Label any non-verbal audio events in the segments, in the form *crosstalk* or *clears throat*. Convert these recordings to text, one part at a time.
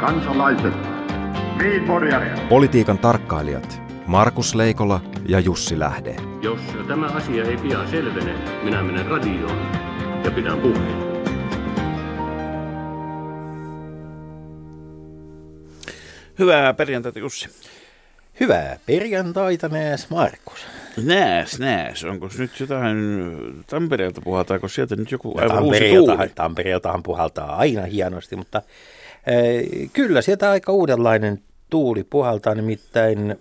kansalaiset, Politiikan tarkkailijat Markus Leikola ja Jussi Lähde. Jos tämä asia ei pian selvene, minä menen radioon ja pidän puheen. Hyvää perjantaita Jussi. Hyvää perjantaita, nääs Markus. Nääs, nääs. Onko nyt jotain Tampereelta puhaltaako sieltä nyt joku aivan Tampereelta, uusi tuuli? Tampereeltahan puhaltaa aina hienosti, mutta kyllä sieltä aika uudenlainen tuuli puhaltaa, nimittäin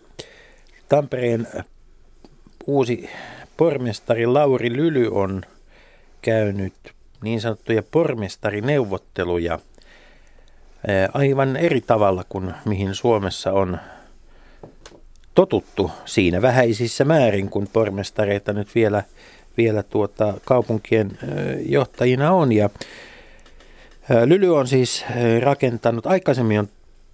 Tampereen uusi pormestari Lauri Lyly on käynyt niin sanottuja pormestarineuvotteluja äh, aivan eri tavalla kuin mihin Suomessa on totuttu siinä vähäisissä määrin, kun pormestareita nyt vielä, vielä tuota kaupunkien ö, johtajina on. Ja Lyly on siis rakentanut, aikaisemmin on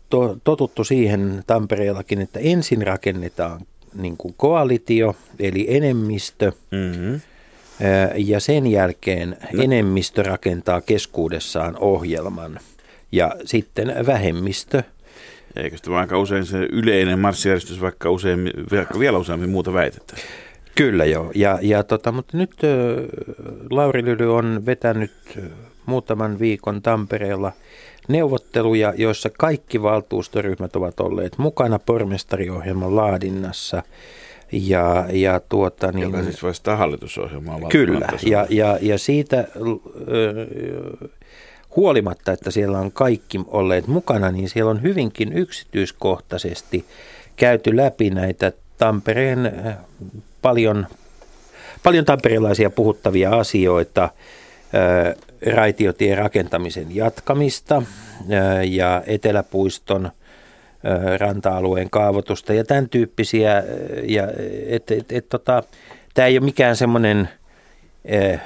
to, totuttu siihen Tampereellakin, että ensin rakennetaan niin kuin koalitio, eli enemmistö, Mm-hmm. ja sen jälkeen enemmistö rakentaa keskuudessaan ohjelman. Ja sitten vähemmistö Eikö sitä aika usein se yleinen marssijärjestys, vaikka usein, vaikka vielä useammin muuta väitetään? Kyllä joo, ja, ja tota, mutta nyt ö, Lauri Lyly on vetänyt muutaman viikon Tampereella neuvotteluja, joissa kaikki valtuustoryhmät ovat olleet mukana pormestariohjelman laadinnassa. Ja, ja tuota, niin, Joka siis vastaa hallitusohjelmaa. Kyllä, ja, ja, ja siitä huolimatta, että siellä on kaikki olleet mukana, niin siellä on hyvinkin yksityiskohtaisesti käyty läpi näitä Tampereen paljon, paljon tamperelaisia puhuttavia asioita, raitiotien rakentamisen jatkamista ja Eteläpuiston ranta-alueen kaavoitusta ja tämän tyyppisiä. Ja, et, et, et, tota, tämä ei ole mikään semmoinen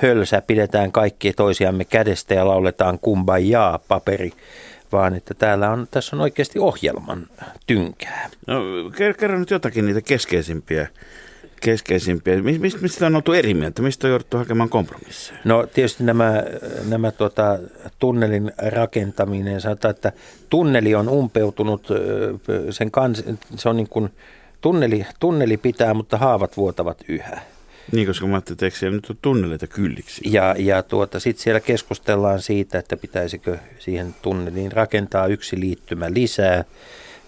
hölsä, pidetään kaikki toisiamme kädestä ja lauletaan kumbajaa paperi, vaan että täällä on, tässä on oikeasti ohjelman tynkää. No, ker- kerro nyt jotakin niitä keskeisimpiä. Keskeisimpiä. Mis, mis, mistä on oltu eri mieltä? Mistä on jouduttu hakemaan kompromisseja? No tietysti nämä, nämä tuota, tunnelin rakentaminen, sanotaan, että tunneli on umpeutunut, sen kans, se on niin kuin, tunneli, tunneli pitää, mutta haavat vuotavat yhä. Niin, koska mä ajattelin, että eikö siellä nyt ole tunneleita kylliksi? Ja, ja tuota, sitten siellä keskustellaan siitä, että pitäisikö siihen tunneliin rakentaa yksi liittymä lisää.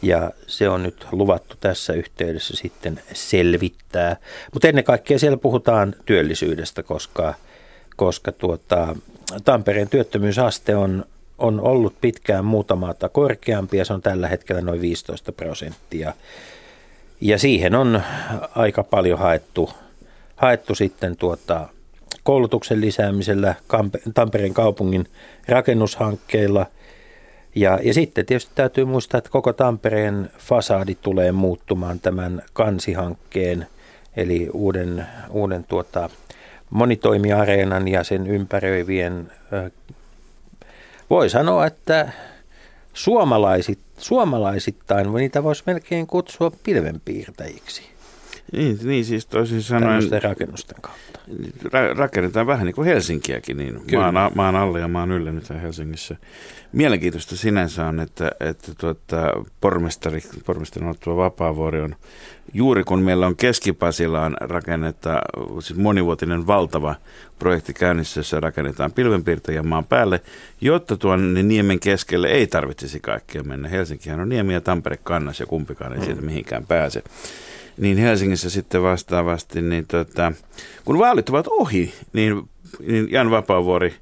Ja se on nyt luvattu tässä yhteydessä sitten selvittää. Mutta ennen kaikkea siellä puhutaan työllisyydestä, koska, koska tuota, Tampereen työttömyysaste on, on ollut pitkään muutamaata korkeampi ja se on tällä hetkellä noin 15 prosenttia. Ja siihen on aika paljon haettu, haettu sitten tuota koulutuksen lisäämisellä Tampereen kaupungin rakennushankkeilla. Ja, ja sitten tietysti täytyy muistaa, että koko Tampereen fasadi tulee muuttumaan tämän kansihankkeen, eli uuden, uuden tuota, monitoimiareenan ja sen ympäröivien, voi sanoa, että suomalaisit, suomalaisittain niitä voisi melkein kutsua pilvenpiirtäjiksi Niin, niin siis toisin sanoen rakennusten kautta. ra- rakennetaan vähän niin kuin Helsinkiäkin, niin Kyllä. maan, a- maan alle ja maan ylle nyt Helsingissä. Mielenkiintoista sinänsä on, että, että tuota, pormestari, pormestarin olttuva Vapaavuori on juuri kun meillä on Keski-Pasilaan rakennetta, siis monivuotinen valtava projekti käynnissä, jossa rakennetaan pilvenpiirtäjän maan päälle, jotta tuonne niemen keskelle ei tarvitsisi kaikkea mennä. Helsinkihän on niemi ja Tampere kannas ja kumpikaan ei sieltä mihinkään pääse niin Helsingissä sitten vastaavasti, niin tota, kun vaalit ovat ohi, niin, niin Jan Vapaavuori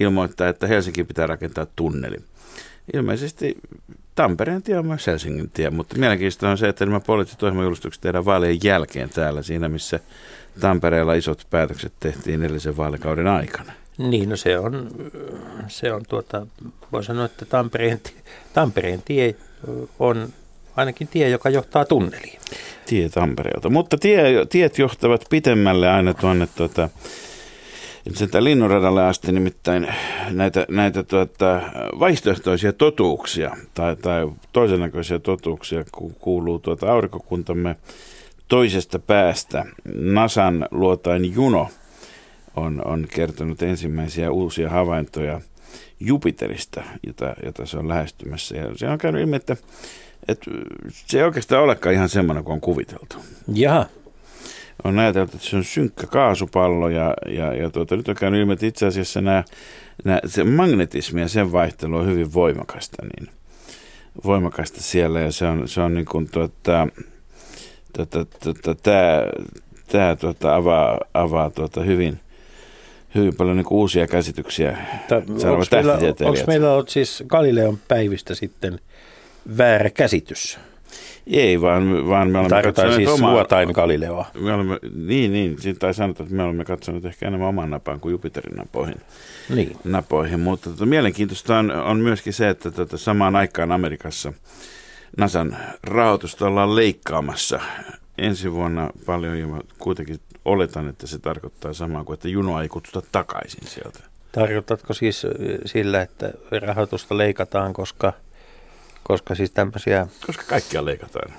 ilmoittaa, että Helsinki pitää rakentaa tunneli. Ilmeisesti Tampereen tie on myös Helsingin tie, mutta mielenkiintoista on se, että nämä poliittiset ohjelmajulistukset tehdään vaalien jälkeen täällä, siinä missä Tampereella isot päätökset tehtiin edellisen vaalikauden aikana. Niin, no se on, se on tuota, voi sanoa, että Tampereen, Tampereen tie on ainakin tie, joka johtaa tunneliin. Tie Tampereelta. Mutta tie, tiet johtavat pitemmälle aina tuonne tuota, sitä linnunradalle asti, nimittäin näitä, näitä tuota, vaihtoehtoisia totuuksia tai, tai toisennäköisiä totuuksia ku- kuuluu tuota aurinkokuntamme toisesta päästä. NASAn luotain Juno on, on kertonut ensimmäisiä uusia havaintoja Jupiterista, jota, jota se on lähestymässä. Ja se on käynyt ilmi, että, että se ei oikeastaan olekaan ihan semmoinen kuin on kuviteltu. Jaha. On ajateltu, että se on synkkä kaasupallo ja, ja, ja tuota, nyt on käynyt ilmi, että itse asiassa nämä, nämä, se magnetismi ja sen vaihtelu on hyvin voimakasta, niin voimakasta siellä ja se on, se on niin kuin tuota, tuota, tuota, tämä, tämä tuota, avaa, avaa tuota, hyvin, hyvin paljon niin uusia käsityksiä. Onko meillä, onko meillä ollut siis Galileon päivistä sitten väärä käsitys? Ei, vaan, vaan me olemme Tarkoitan siis omaa, luotain Galileoa. Me olemme, niin, niin, siitä tai sanota, että me olemme katsoneet ehkä enemmän oman napaan kuin Jupiterin napoihin. Niin. napoihin. Mutta tota, mielenkiintoista on, on myöskin se, että tota, samaan aikaan Amerikassa NASAn rahoitusta ollaan leikkaamassa ensi vuonna paljon ja kuitenkin oletan, että se tarkoittaa samaa kuin, että junoa ei kutsuta takaisin sieltä. Tarkoitatko siis sillä, että rahoitusta leikataan, koska, koska siis tämmöisiä... Koska kaikkia leikataan.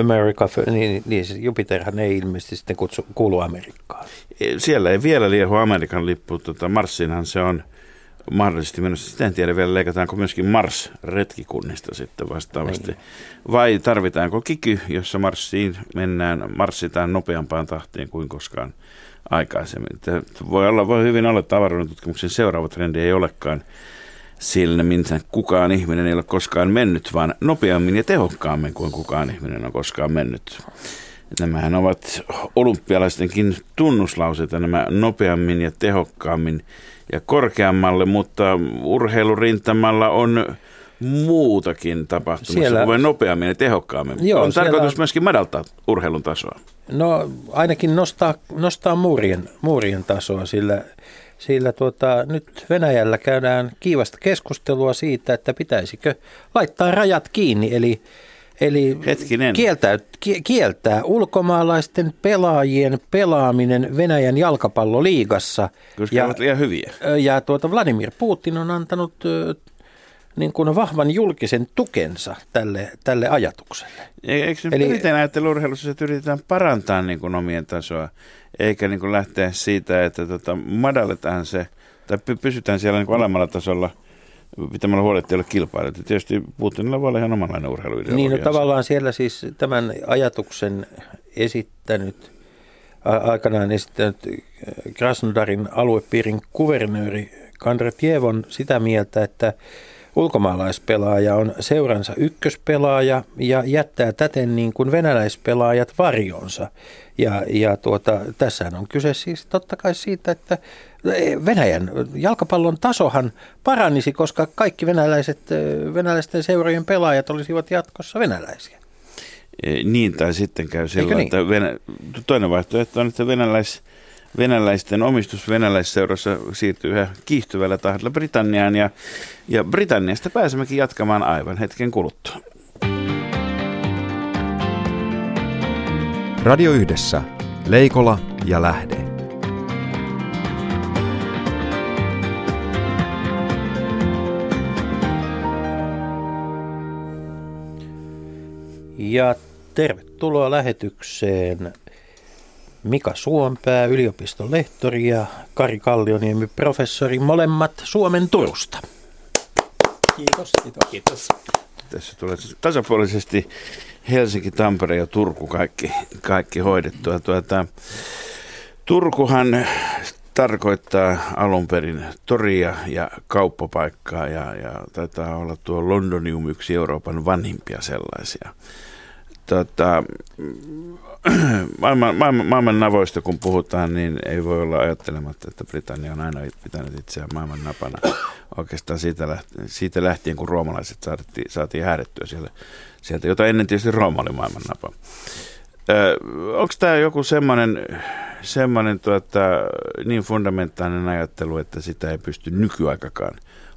America, niin, niin siis Jupiterhan ei ilmeisesti sitten kutsu, kuulu Amerikkaan. E, siellä ei vielä liehu Amerikan lippu. Tota, Marsinhan se on mahdollisesti menossa. Sitä en tiedä vielä, leikataanko myöskin Mars-retkikunnista sitten vastaavasti. Niin. Vai tarvitaanko kiky, jossa Marsiin mennään, marssitaan nopeampaan tahtiin kuin koskaan aikaisemmin. Tämä voi, olla, voi hyvin olla, että tutkimuksen seuraava trendi ei olekaan sillä, minkä kukaan ihminen ei ole koskaan mennyt, vaan nopeammin ja tehokkaammin kuin kukaan ihminen on koskaan mennyt. Nämähän ovat olympialaistenkin tunnuslauseita, nämä nopeammin ja tehokkaammin ja korkeammalle, mutta urheilurintamalla on muutakin tapahtumassa siellä, kuin nopeammin ja tehokkaammin. Joo, on tarkoitus myöskin madaltaa urheilun tasoa. No ainakin nostaa, nostaa muurien, muurien tasoa, sillä, sillä tuota, nyt Venäjällä käydään kiivasta keskustelua siitä, että pitäisikö laittaa rajat kiinni, eli Eli Hetkinen. Kieltää, kieltää ulkomaalaisten pelaajien pelaaminen Venäjän jalkapalloliigassa. Koska ja, ovat liian hyviä. Ja tuota Vladimir Putin on antanut niin kuin vahvan julkisen tukensa tälle, tälle ajatukselle. E, eikö nyt Eli, perinteinen ajattelu urheilussa, että yritetään parantaa niin kuin omien tasoa, eikä niin kuin lähteä siitä, että tota, madalletaan se, tai pysytään siellä niin kuin alemmalla tasolla – pitämällä huoli, että ei ole kilpailut. Tietysti Putinilla voi olla ihan omanlainen urheiluideologia. Niin, no, tavallaan siellä siis tämän ajatuksen esittänyt, aikanaan esittänyt Krasnodarin aluepiirin kuvernööri Kandratjev on sitä mieltä, että ulkomaalaispelaaja on seuransa ykköspelaaja ja jättää täten niin kuin venäläispelaajat varjonsa. Ja, ja tuota, tässä on kyse siis totta kai siitä, että Venäjän jalkapallon tasohan paranisi, koska kaikki venäläiset, venäläisten seurojen pelaajat olisivat jatkossa venäläisiä. E, niin, tai sitten käy sillä, niin? että Venä... toinen vaihtoehto on, että venäläis, venäläisten omistus venäläisseurassa siirtyy yhä kiihtyvällä tahdilla Britanniaan, ja, ja Britanniasta pääsemmekin jatkamaan aivan hetken kuluttua. Radio Yhdessä. Leikola ja Lähde. Ja tervetuloa lähetykseen Mika Suompää, yliopiston lehtori ja Kari Kallioniemi, professori, molemmat Suomen Turusta. Kiitos, kiitos. kiitos. Tässä tulee tasapuolisesti Helsinki, Tampere ja Turku kaikki, kaikki hoidettua. Tuota, Turkuhan tarkoittaa alun perin toria ja kauppapaikkaa ja, ja taitaa olla tuo Londonium yksi Euroopan vanhimpia sellaisia tota, maailman, maailman, maailman navoista kun puhutaan, niin ei voi olla ajattelematta, että Britannia on aina pitänyt itseään maailman napana. Oikeastaan siitä lähtien, siitä lähtien kun roomalaiset saatiin, saatiin häädettyä siellä, sieltä, jota ennen tietysti Rooma oli maailman napa. Onko tämä joku semmoinen semmoinen tuota, niin fundamentaalinen ajattelu, että sitä ei pysty nykyaikakaan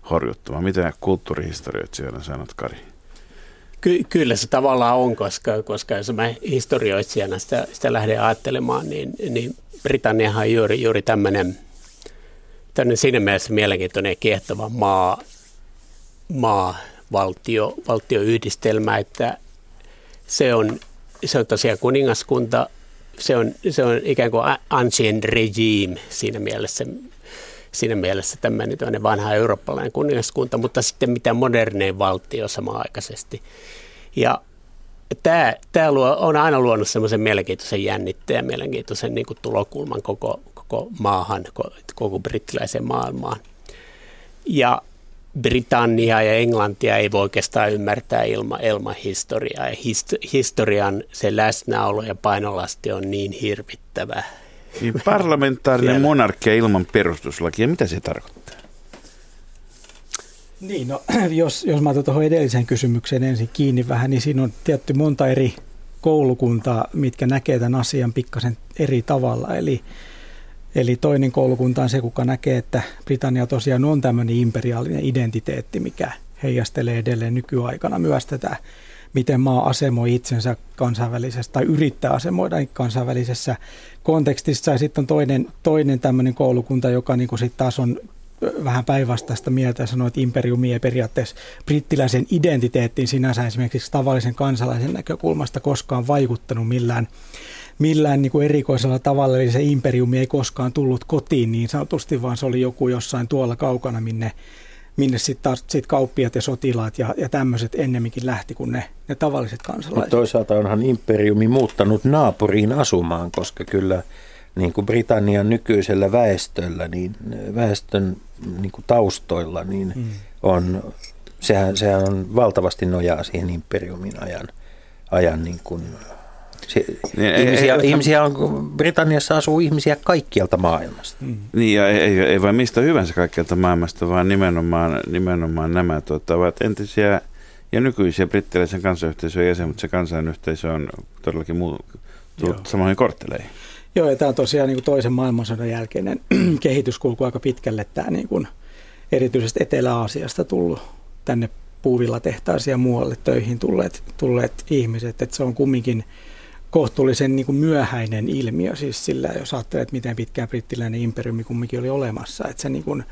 horjuttamaan? Mitä kulttuurihistorioitsijoina sanot, Kari? Ky- kyllä se tavallaan on, koska, koska jos mä historioitsijana sitä, sitä lähden ajattelemaan, niin, niin Britanniahan on juuri, juuri tämmöinen, tämmöinen siinä mielessä mielenkiintoinen ja kiehtova maa, maa valtio, valtioyhdistelmä, että se on, se on tosiaan kuningaskunta, se on, se on ikään kuin ancient regime siinä mielessä. siinä mielessä tämmöinen, vanha eurooppalainen kuningaskunta, mutta sitten mitä modernein valtio samaaikaisesti. Ja tämä, tämä luo, on aina luonut semmoisen mielenkiintoisen jännitteen ja mielenkiintoisen niin kuin tulokulman koko, koko maahan, koko brittiläiseen maailmaan. Ja Britannia ja Englantia ei voi oikeastaan ymmärtää ilman, ilman historiaa. Ja hist, historian se läsnäolo ja painolasti on niin hirvittävä. Niin parlamentaarinen monarkia ilman perustuslakia, mitä se tarkoittaa? Niin, no, *clears throat* jos, jos mä otan tuohon edelliseen kysymykseen ensin kiinni vähän, niin siinä on tietty monta eri koulukuntaa, mitkä näkee tämän asian pikkasen eri tavalla. Eli Eli toinen koulukunta on se, kuka näkee, että Britannia tosiaan on tämmöinen imperiaalinen identiteetti, mikä heijastelee edelleen nykyaikana myös tätä, miten maa asemoi itsensä kansainvälisessä tai yrittää asemoida kansainvälisessä kontekstissa. Ja sitten on toinen, toinen tämmöinen koulukunta, joka niin sitten taas on vähän päinvastaista mieltä ja sanoo, että imperiumi ei periaatteessa brittiläisen identiteettiin sinänsä esimerkiksi tavallisen kansalaisen näkökulmasta koskaan vaikuttanut millään millään niin kuin erikoisella tavalla, eli se imperiumi ei koskaan tullut kotiin niin sanotusti, vaan se oli joku jossain tuolla kaukana, minne, minne sitten taas sit kauppiat ja sotilaat ja, ja tämmöiset ennemminkin lähti kuin ne, ne tavalliset kansalaiset. Mutta toisaalta onhan imperiumi muuttanut naapuriin asumaan, koska kyllä niin kuin Britannian nykyisellä väestöllä, niin väestön niin kuin taustoilla, niin mm. on, sehän, sehän on valtavasti nojaa siihen imperiumin ajan, ajan niin kuin se, niin, ihmisiä, ei, ihmisiä on, Britanniassa asuu ihmisiä kaikkialta maailmasta. Mm. Niin ja ei, ei, ei vain mistä hyvänsä kaikkialta maailmasta, vaan nimenomaan, nimenomaan nämä tuota, ovat entisiä ja nykyisiä brittiläisen kansanyhteisön jäsen, mutta se kansanyhteisö on todellakin muu, tullut Joo. samoihin kortteleihin. Joo, ja tämä on tosiaan niin kuin toisen maailmansodan jälkeinen *clears throat* kehityskulku aika pitkälle tämä niin kuin erityisesti Etelä-Aasiasta tullut tänne puuvilla tehtaisiin ja muualle töihin tulleet, tulleet ihmiset, että se on kumminkin – kohtuullisen niin kuin myöhäinen ilmiö, siis sillä jos ajattelee, että miten pitkään brittiläinen imperiumi kumminkin oli olemassa, että se niin kuin,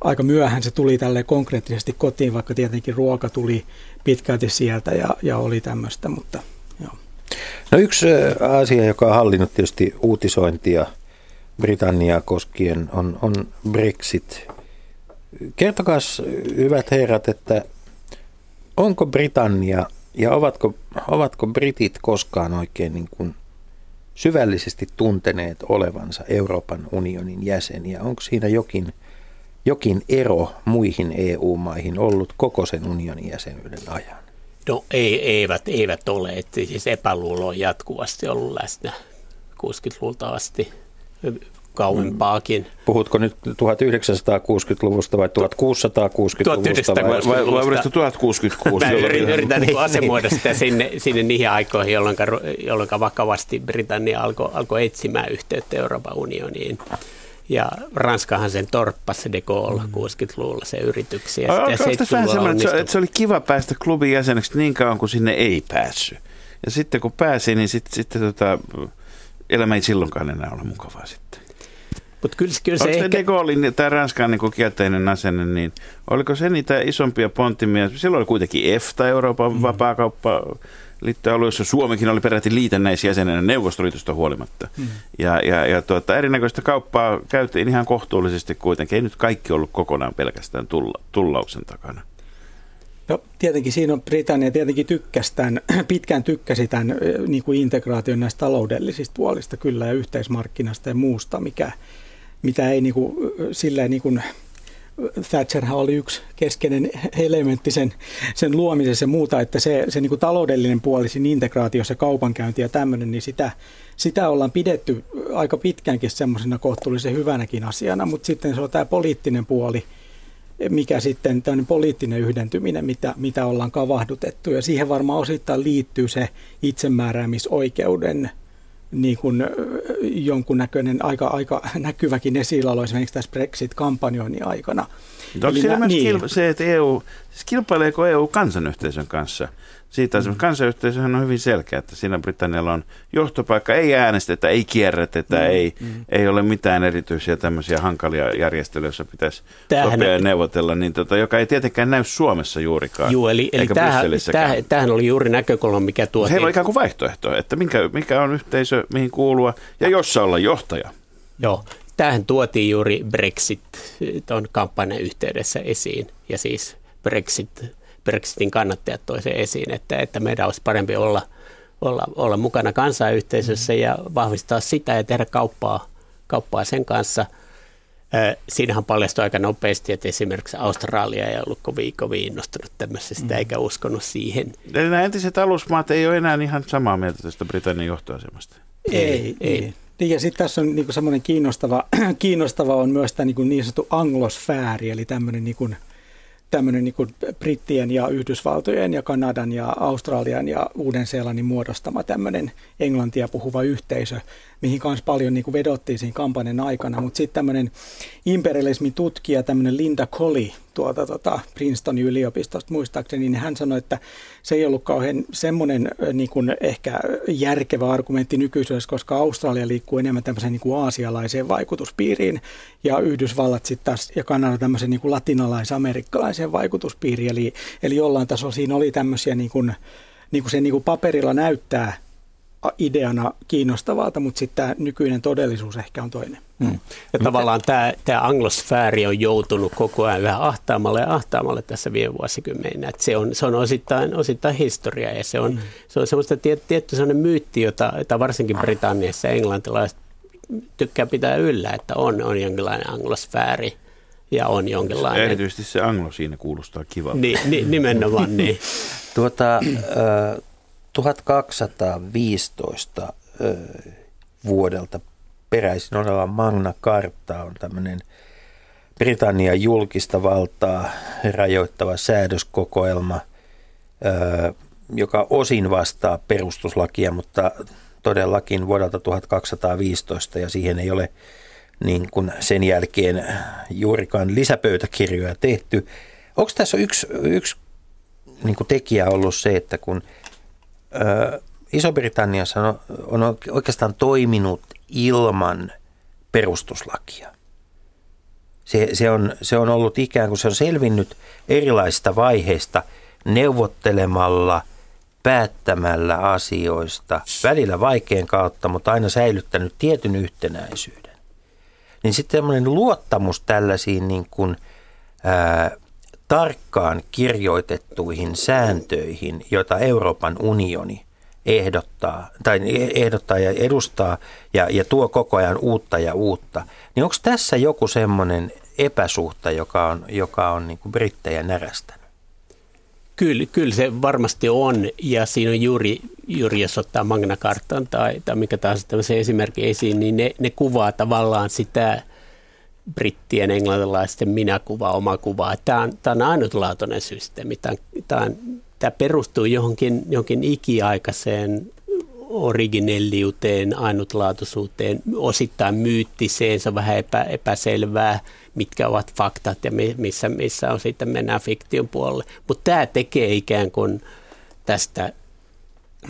aika myöhään se tuli tälle konkreettisesti kotiin, vaikka tietenkin ruoka tuli pitkälti sieltä ja, ja oli tämmöistä, mutta. No yksi asia, joka on hallinnut tietysti uutisointia Britanniaa koskien, on, on Brexit. Kertokaa, hyvät herrat, että onko Britannia ja ovatko, ovatko britit koskaan oikein niin kuin syvällisesti tunteneet olevansa Euroopan unionin jäseniä? Onko siinä jokin, jokin ero muihin EU-maihin ollut koko sen unionin jäsenyyden ajan? No ei, eivät, eivät ole. Että siis epäluulo on jatkuvasti ollut läsnä 60-luvulta asti kauempaakin. Puhutko nyt 1960-luvusta vai 1660-luvusta vai, vai, vai 1066? Mä yritän niin asemoida sitä sinne, sinne niihin aikoihin, jolloin, jolloin vakavasti Britannia alkoi alko etsimään yhteyttä Euroopan unioniin. Ja Ranskahan sen torppasi de Gaulle mm. 60-luvulla se yrityksiä. Ja Onko vähän semmoinen, että se, että se oli kiva päästä klubin jäseneksi niin kauan kuin sinne ei päässyt. Ja sitten kun pääsi, niin sitten, sitten tota, elämä ei silloinkaan enää ole mukavaa sitten. Mutta kyllä, kyllä se Onko ehkä... De Gaullein tämä Ranskan niin kielteinen asenne, niin oliko se niitä isompia ponttimia? Silloin oli kuitenkin EFTA, Euroopan mm. vapaakauppa liittoalue, jossa Suomikin oli peräti liitännäisjäsenenä Neuvostoliitosta huolimatta. Mm. Ja, ja, ja tuota, erinäköistä kauppaa käytiin ihan kohtuullisesti kuitenkin. Ei nyt kaikki ollut kokonaan pelkästään tulla, tullauksen takana. No, tietenkin siinä on Britannia tietenkin tykkäsi tämän, *clears throat* pitkään tykkäsi tämän niin kuin integraation näistä taloudellisista puolista kyllä ja yhteismarkkinasta ja muusta, mikä, mitä ei niin kuin, silleen niin kuin, Thatcherhän oli yksi keskeinen elementti sen, sen luomisessa ja muuta, että se, se niin kuin taloudellinen puoli siinä integraatiossa, kaupankäynti ja tämmöinen, niin sitä, sitä ollaan pidetty aika pitkäänkin semmoisena kohtuullisen hyvänäkin asiana, mutta sitten se on tämä poliittinen puoli, mikä sitten tämmöinen poliittinen yhdentyminen, mitä, mitä ollaan kavahdutettu. Ja siihen varmaan osittain liittyy se itsemääräämisoikeuden niin kuin jonkunnäköinen aika, aika *laughs* näkyväkin esillä esimerkiksi tässä Brexit-kampanjoinnin aikana. Onko siinä myös niin. se, että EU, siis kilpaileeko EU kansanyhteisön kanssa? Siitä mm. kansanyhteisöhän on hyvin selkeä, että siinä Britannialla on johtopaikka, ei äänestetä, ei kierrätetä, mm. ei, mm. ei ole mitään erityisiä tämmöisiä hankalia järjestelyjä, joissa pitäisi tämähän, sopia ja neuvotella, niin tota, joka ei tietenkään näy Suomessa juurikaan. Joo, eli, eli tämähän, tämähän, tämähän oli juuri näkökulma, mikä tuotiin. Heillä on ikään kuin vaihtoehto, että mikä, mikä on yhteisö, mihin kuulua ja jossa olla johtaja. Joo, tämähän tuotiin juuri Brexit tuon kampanjan yhteydessä esiin ja siis Brexit, Brexitin kannattajat toi sen esiin, että, että meidän olisi parempi olla, olla, olla mukana kansayhteisössä ja vahvistaa sitä ja tehdä kauppaa, kauppaa sen kanssa. Siinähän paljastui aika nopeasti, että esimerkiksi Australia ei ollut kovin, kovin innostunut tämmöisestä mm. eikä uskonut siihen. Eli nämä entiset alusmaat ei ole enää ihan samaa mieltä tästä Britannian johtoasemasta. Ei, ei. ei. Niin ja sitten tässä on niin semmoinen kiinnostava, *clears throat* kiinnostava on myös tämä niin, niin sanottu anglosfääri, eli tämmöinen niin kuin, tämmöinen niin kuin Brittien ja Yhdysvaltojen ja Kanadan ja Australian ja Uuden-Seelannin muodostama tämmöinen englantia puhuva yhteisö, mihin kanssa paljon niin kuin vedottiin siinä kampanjan aikana. Mutta sitten tämmöinen imperialismin tutkija, tämmöinen Linda Colley tuolta tota Princetonin yliopistosta muistaakseni, niin hän sanoi, että se ei ollut kauhean semmoinen niin kuin ehkä järkevä argumentti nykyisyydessä, koska Australia liikkuu enemmän tämmöiseen niin kuin aasialaiseen vaikutuspiiriin ja Yhdysvallat sitten taas ja Kanada tämmöiseen niin latinalais-amerikkalaiseen vaikutuspiiriin. Eli, eli jollain tasolla siinä oli tämmöisiä niin kuin, niin kuin se niin kuin paperilla näyttää ideana kiinnostavalta, mutta sitten tämä nykyinen todellisuus ehkä on toinen. Hmm. Ja tavallaan tämä, tämä anglosfääri on joutunut koko ajan vähän ahtaamalle ja ahtaamalle tässä viime vuosikymmeninä. Että se on, se on osittain, osittain historia ja se on, hmm. se on semmoista tiet, tietty sellainen myytti, jota, jota varsinkin Britanniassa englantilaiset tykkää pitää yllä, että on, on jonkinlainen anglosfääri ja on jonkinlainen... Erityisesti se anglo siinä kuulostaa kivalta. Ni, ni, nimenomaan *laughs* niin. tuota, 1215 vuodelta peräisin oleva Magna Carta on tämmöinen Britannian julkista valtaa rajoittava säädöskokoelma, joka osin vastaa perustuslakia, mutta todellakin vuodelta 1215 ja siihen ei ole niin kuin sen jälkeen juurikaan lisäpöytäkirjoja tehty. Onko tässä yksi, yksi niin kuin tekijä ollut se, että kun Iso-Britanniassa on, oikeastaan toiminut ilman perustuslakia. Se, se, on, se on ollut ikään kuin se on selvinnyt erilaisista vaiheista neuvottelemalla, päättämällä asioista, välillä vaikean kautta, mutta aina säilyttänyt tietyn yhtenäisyyden. Niin sitten tämmöinen luottamus tällaisiin niin kuin, ää, tarkkaan kirjoitettuihin sääntöihin, joita Euroopan unioni ehdottaa, tai ehdottaa ja edustaa ja, ja tuo koko ajan uutta ja uutta, niin onko tässä joku semmoinen epäsuhta, joka on, joka on niin kuin brittejä närästänyt? Kyllä, kyllä se varmasti on, ja siinä on juuri, juuri jos ottaa Magna Cartan tai, tai mikä tahansa tämmöisen esimerkki esiin, niin ne, ne kuvaa tavallaan sitä brittien, englantilaisten minäkuva, oma kuva. Tämä on, tämä on ainutlaatuinen systeemi. Tämä, tämä, tämä perustuu johonkin, johonkin ikiaikaiseen originelliuteen, ainutlaatuisuuteen, osittain myyttiseen, se on vähän epä, epäselvää, mitkä ovat faktat ja missä, missä on sitten mennään fiktion puolelle. Mutta tämä tekee ikään kuin tästä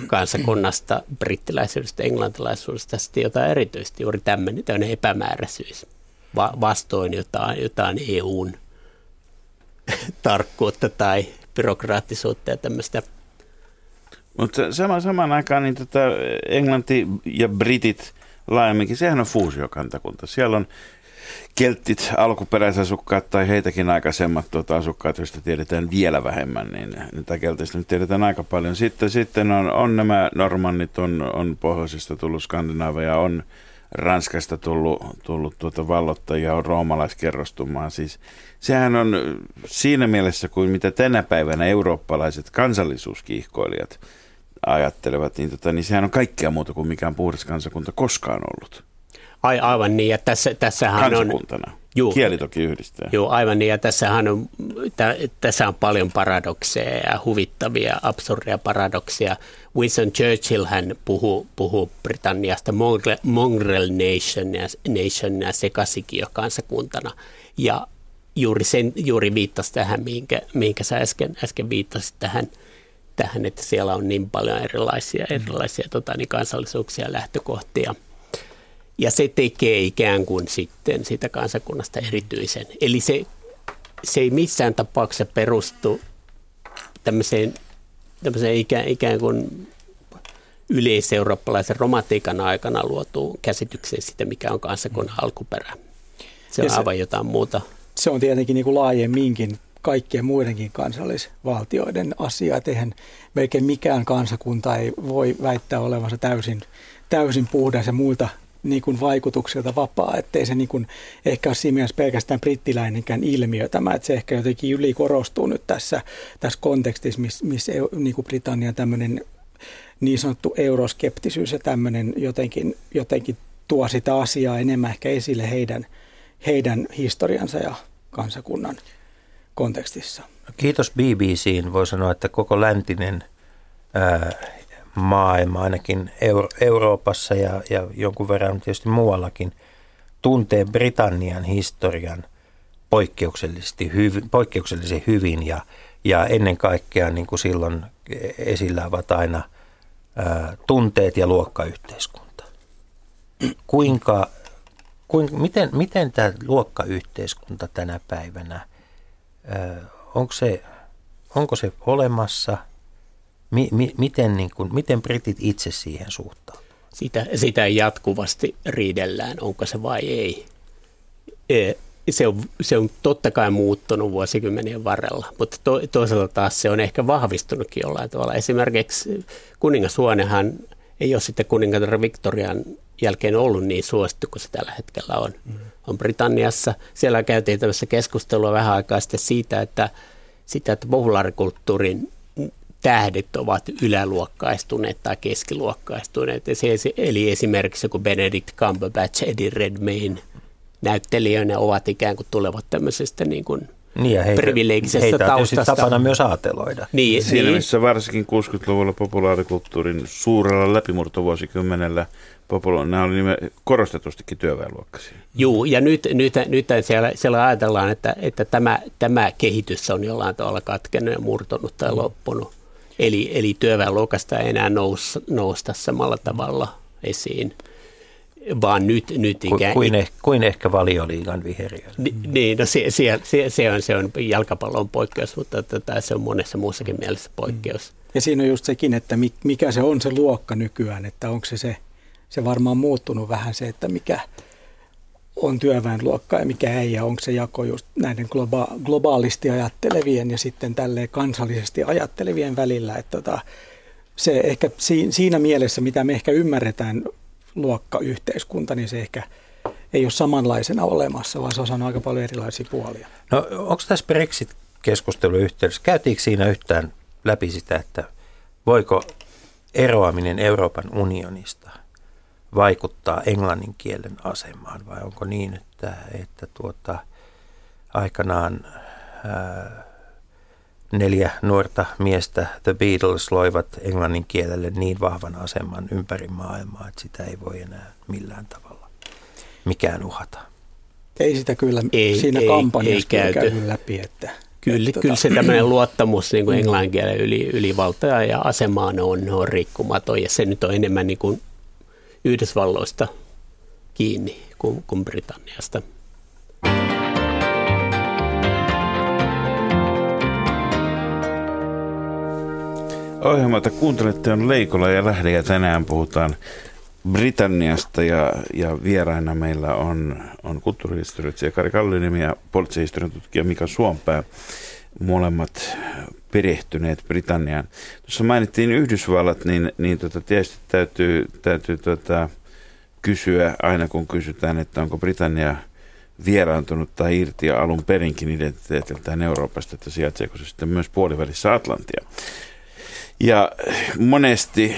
kansakunnasta, brittiläisyydestä, englantilaisuudesta sitten jotain erityisesti, juuri tämmöinen, tämmöinen epämääräisyys va- vastoin jotain, jotain EUn tarkkuutta tai byrokraattisuutta ja tämmöistä. Mutta sama, samaan aikaan niin tota Englanti ja Britit laajemminkin, sehän on fuusiokantakunta. Siellä on kelttit, alkuperäisasukkaat tai heitäkin aikaisemmat tuota, asukkaat, joista tiedetään vielä vähemmän, niin niitä keltistä nyt tiedetään aika paljon. Sitten, sitten on, on nämä normannit, on, on pohjoisesta tullut Skandinaaveja, on Ranskasta tullut, tullut tuota vallottajia on roomalaiskerrostumaan. Siis sehän on siinä mielessä kuin mitä tänä päivänä eurooppalaiset kansallisuuskiihkoilijat ajattelevat, niin, tota, niin sehän on kaikkea muuta kuin mikään puhdas kansakunta koskaan ollut. Ai, aivan niin, ja tässä, tässähän on... Juu, Kieli toki yhdistää. Joo, aivan niin, ja tässähän on, tä, tässä on paljon paradokseja ja huvittavia, absurdia paradokseja. Winston Churchill hän puhuu, puhuu Britanniasta mongrel, mongrel nation ja, nation ja sekasikio kansakuntana. Ja juuri, sen, juuri viittasi tähän, mihinkä, mihinkä sä äsken, äsken viittasit tähän, tähän, että siellä on niin paljon erilaisia, erilaisia tota, niin kansallisuuksia ja lähtökohtia. Ja se tekee ikään kuin sitten sitä kansakunnasta erityisen. Eli se, se ei missään tapauksessa perustu tämmöiseen tämmöiseen ikään, ikään kuin yleiseurooppalaisen romantiikan aikana luotu käsitykseen siitä, mikä on kansakunnan alkuperä. se on se, aivan jotain muuta. Se on tietenkin niin kuin laajemminkin kaikkien muidenkin kansallisvaltioiden asia. Eihän melkein mikään kansakunta ei voi väittää olevansa täysin, täysin puhdas ja muilta niin kuin vaikutuksilta vapaa, ettei se niin kuin, ehkä ole siinä mielessä pelkästään brittiläinenkään ilmiö tämä, että se ehkä jotenkin ylikorostuu nyt tässä, tässä kontekstissa, missä miss niin kuin Britannian tämmöinen niin sanottu euroskeptisyys ja tämmöinen jotenkin, jotenkin tuo sitä asiaa enemmän ehkä esille heidän, heidän historiansa ja kansakunnan kontekstissa. Kiitos BBCin. Voi sanoa, että koko läntinen ää, maailma, ainakin Euro- Euroopassa ja, ja jonkun verran tietysti muuallakin, tuntee Britannian historian poikkeuksellisesti hyvin, poikkeuksellisen hyvin ja, ja ennen kaikkea niin kuin silloin esillä ovat aina ää, tunteet ja luokkayhteiskunta. Kuinka, kuinka, miten, miten tämä luokkayhteiskunta tänä päivänä, ää, onko, se, onko se olemassa – Mi, mi, miten, niin kuin, miten britit itse siihen suhtautuvat? Sitä, sitä jatkuvasti riidellään, onko se vai ei. E, se on, se on totta kai muuttunut vuosikymmenien varrella, mutta to, toisaalta taas se on ehkä vahvistunutkin jollain tavalla. Esimerkiksi kuningashuonehan ei ole sitten kuningatar Victorian jälkeen ollut niin suosittu kuin se tällä hetkellä on. Mm. On Britanniassa. Siellä käytiin tämmöistä keskustelua vähän aikaa sitten siitä, että, sitä, että populaarikulttuurin tähdet ovat yläluokkaistuneet tai keskiluokkaistuneet. Eli esimerkiksi kun Benedict Cumberbatch, Eddie Redmayne näyttelijöinä ovat ikään kuin tulevat tämmöisestä niin kuin niin ja heitä, privilegisestä heitä taustasta. on tapana myös aateloida. Niin, Siinä niin. missä varsinkin 60-luvulla populaarikulttuurin suurella läpimurtovuosikymmenellä nämä oli nime, korostetustikin työväenluokkaisia. Joo, ja nyt, nyt, nyt siellä, siellä ajatellaan, että, että tämä, tämä kehitys on jollain tavalla katkenut ja murtunut tai loppunut. Eli, eli työväenluokasta ei enää nous, nousta samalla tavalla esiin, vaan nyt, nyt ikään kuin, eh, kuin ehkä valioliigan viheriö. Niin, no se, se, se, se, on, se on jalkapallon poikkeus, mutta tätä se on monessa muussakin mielessä poikkeus. Mm. Ja siinä on just sekin, että mikä se on se luokka nykyään, että onko se se, se varmaan muuttunut vähän se, että mikä – on työväenluokka ja mikä ei, ja onko se jako just näiden globa- globaalisti ajattelevien ja sitten tälleen kansallisesti ajattelevien välillä. Että tota, se ehkä siinä mielessä, mitä me ehkä ymmärretään luokkayhteiskunta, niin se ehkä ei ole samanlaisena olemassa, vaan se on aika paljon erilaisia puolia. No onko tässä Brexit-keskustelu yhteydessä, käytiinkö siinä yhtään läpi sitä, että voiko eroaminen Euroopan unionista vaikuttaa englannin kielen asemaan vai onko niin, että, että tuota, aikanaan ää, neljä nuorta miestä The Beatles loivat englannin kielelle niin vahvan aseman ympäri maailmaa, että sitä ei voi enää millään tavalla mikään uhata. Ei sitä kyllä ei, siinä ei, kampanjassa ei käyty läpi. Että, kyllä, että, kyllä se tämmöinen luottamus niin kuin englannin kielen yli, ylivaltaa ja asemaan on, on rikkumaton ja se nyt on enemmän niin kuin Yhdysvalloista kiinni kuin, kuin Britanniasta. Ohjelmata kuuntelette on Leikola ja Lähde ja tänään puhutaan Britanniasta ja, ja vieraina meillä on, on kulttuurihistorioitsija Kari Kallinimi ja poliisihistorian tutkija Mika Suompää. Molemmat perehtyneet Britanniaan. Tuossa mainittiin Yhdysvallat, niin, niin tota, tietysti täytyy, täytyy tota, kysyä aina kun kysytään, että onko Britannia vieraantunut tai irti alun perinkin identiteetiltään Euroopasta, että sijaitseeko se sitten myös puolivälissä Atlantia. Ja monesti,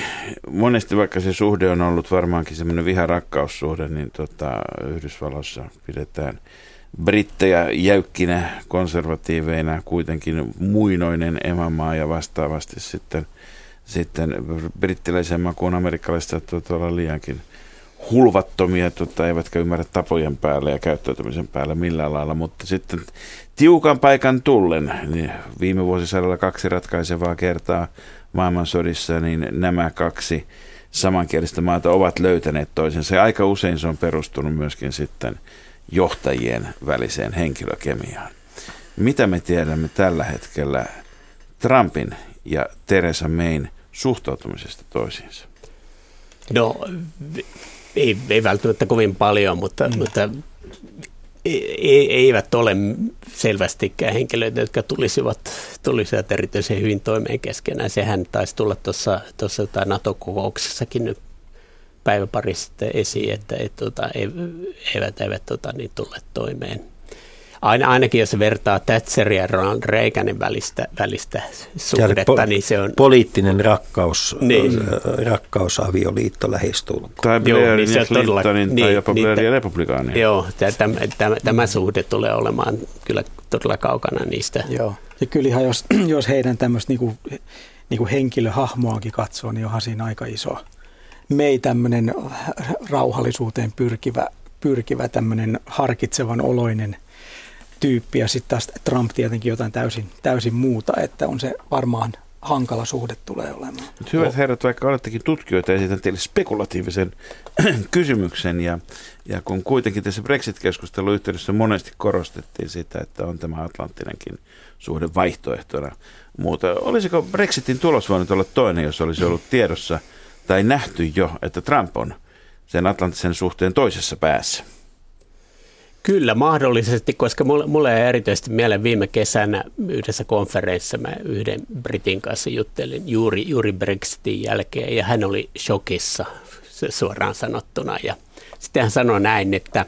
monesti, vaikka se suhde on ollut varmaankin semmoinen viharakkaussuhde, niin tota, Yhdysvalloissa pidetään – brittejä jäykkinä konservatiiveina kuitenkin muinoinen emämaa ja vastaavasti sitten, sitten brittiläisen makuun amerikkalaista tuolla liiankin hulvattomia, tota, eivätkä ymmärrä tapojen päälle ja käyttäytymisen päälle millään lailla, mutta sitten tiukan paikan tullen, niin viime vuosisadalla kaksi ratkaisevaa kertaa maailmansodissa, niin nämä kaksi samankielistä maata ovat löytäneet toisensa. Ja aika usein se on perustunut myöskin sitten johtajien väliseen henkilökemiaan. Mitä me tiedämme tällä hetkellä Trumpin ja Theresa Mayn suhtautumisesta toisiinsa? No, ei, ei välttämättä kovin paljon, mutta, mm. mutta eivät ole selvästikään henkilöitä, jotka tulisivat, tulisivat erityisen hyvin toimeen keskenään. Sehän taisi tulla tuossa, tuossa NATO-kokouksessakin nyt päivä pari sitten esiin, että et, tota, eivät, eivät tota, niin tulleet toimeen aina, ainakin jos vertaa Thatcheria ja Ronald Reaganin välistä, välistä suhdetta, po- niin se on... Poliittinen rakkaus, niin. Äh, rakkausavioliitto lähestulkoon. Tai Blairin niin ja Clintonin niin, tai jopa niin, Blairin ja republikaanien. Joo, tämä, tämä, tämä suhde tulee olemaan kyllä todella kaukana niistä. Joo, ja kyllähän jos, *clears throat* jos heidän tämmöistä niinku, niinku henkilöhahmoakin katsoo, niin onhan siinä aika iso mei tämmöinen rauhallisuuteen pyrkivä, pyrkivä tämmöinen harkitsevan oloinen – tyyppi ja sitten taas Trump tietenkin jotain täysin, täysin muuta, että on se varmaan hankala suhde tulee olemaan. Hyvät herrat, vaikka olettekin tutkijoita, esitän teille spekulatiivisen *clears throat* kysymyksen ja, ja kun kuitenkin tässä Brexit-keskustelun yhteydessä monesti korostettiin sitä, että on tämä Atlanttinenkin suhde vaihtoehtona muuta. Olisiko Brexitin tulos voinut olla toinen, jos olisi ollut tiedossa tai nähty jo, että Trump on sen Atlanttisen suhteen toisessa päässä? Kyllä, mahdollisesti, koska mulle, mulle erityisesti mieleen viime kesänä yhdessä konferenssissa mä yhden Britin kanssa juttelin juuri, juuri Brexitin jälkeen ja hän oli shokissa suoraan sanottuna ja sitten hän sanoi näin, että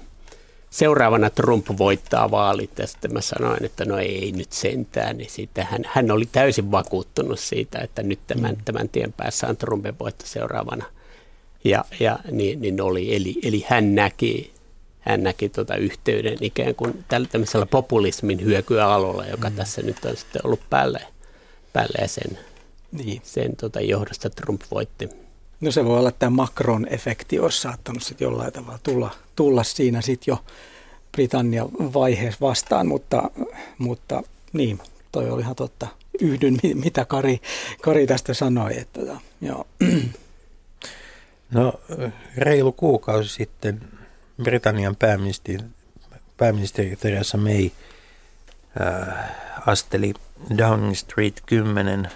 seuraavana Trump voittaa vaalit ja sitten mä sanoin, että no ei nyt sentään, niin sitten hän, hän oli täysin vakuuttunut siitä, että nyt tämän, mm. tämän tien päässä on Trumpin voitto seuraavana ja, ja niin, niin oli, eli, eli hän näki hän näki tuota yhteyden ikään kuin tällaisella populismin hyökyä-alolla, joka mm. tässä nyt on sitten ollut päälle, päälle sen, niin. sen tuota johdosta Trump voitti. No se voi olla, että tämä Macron-efekti olisi saattanut sitten jollain tavalla tulla, tulla siinä sitten jo Britannian vaiheessa vastaan, mutta, mutta niin, toi oli ihan totta. Yhdyn, mitä Kari, Kari tästä sanoi. Että, joo. No reilu kuukausi sitten Britannian pääministeri, pääministeri Theresa May äh, asteli Downing Street 10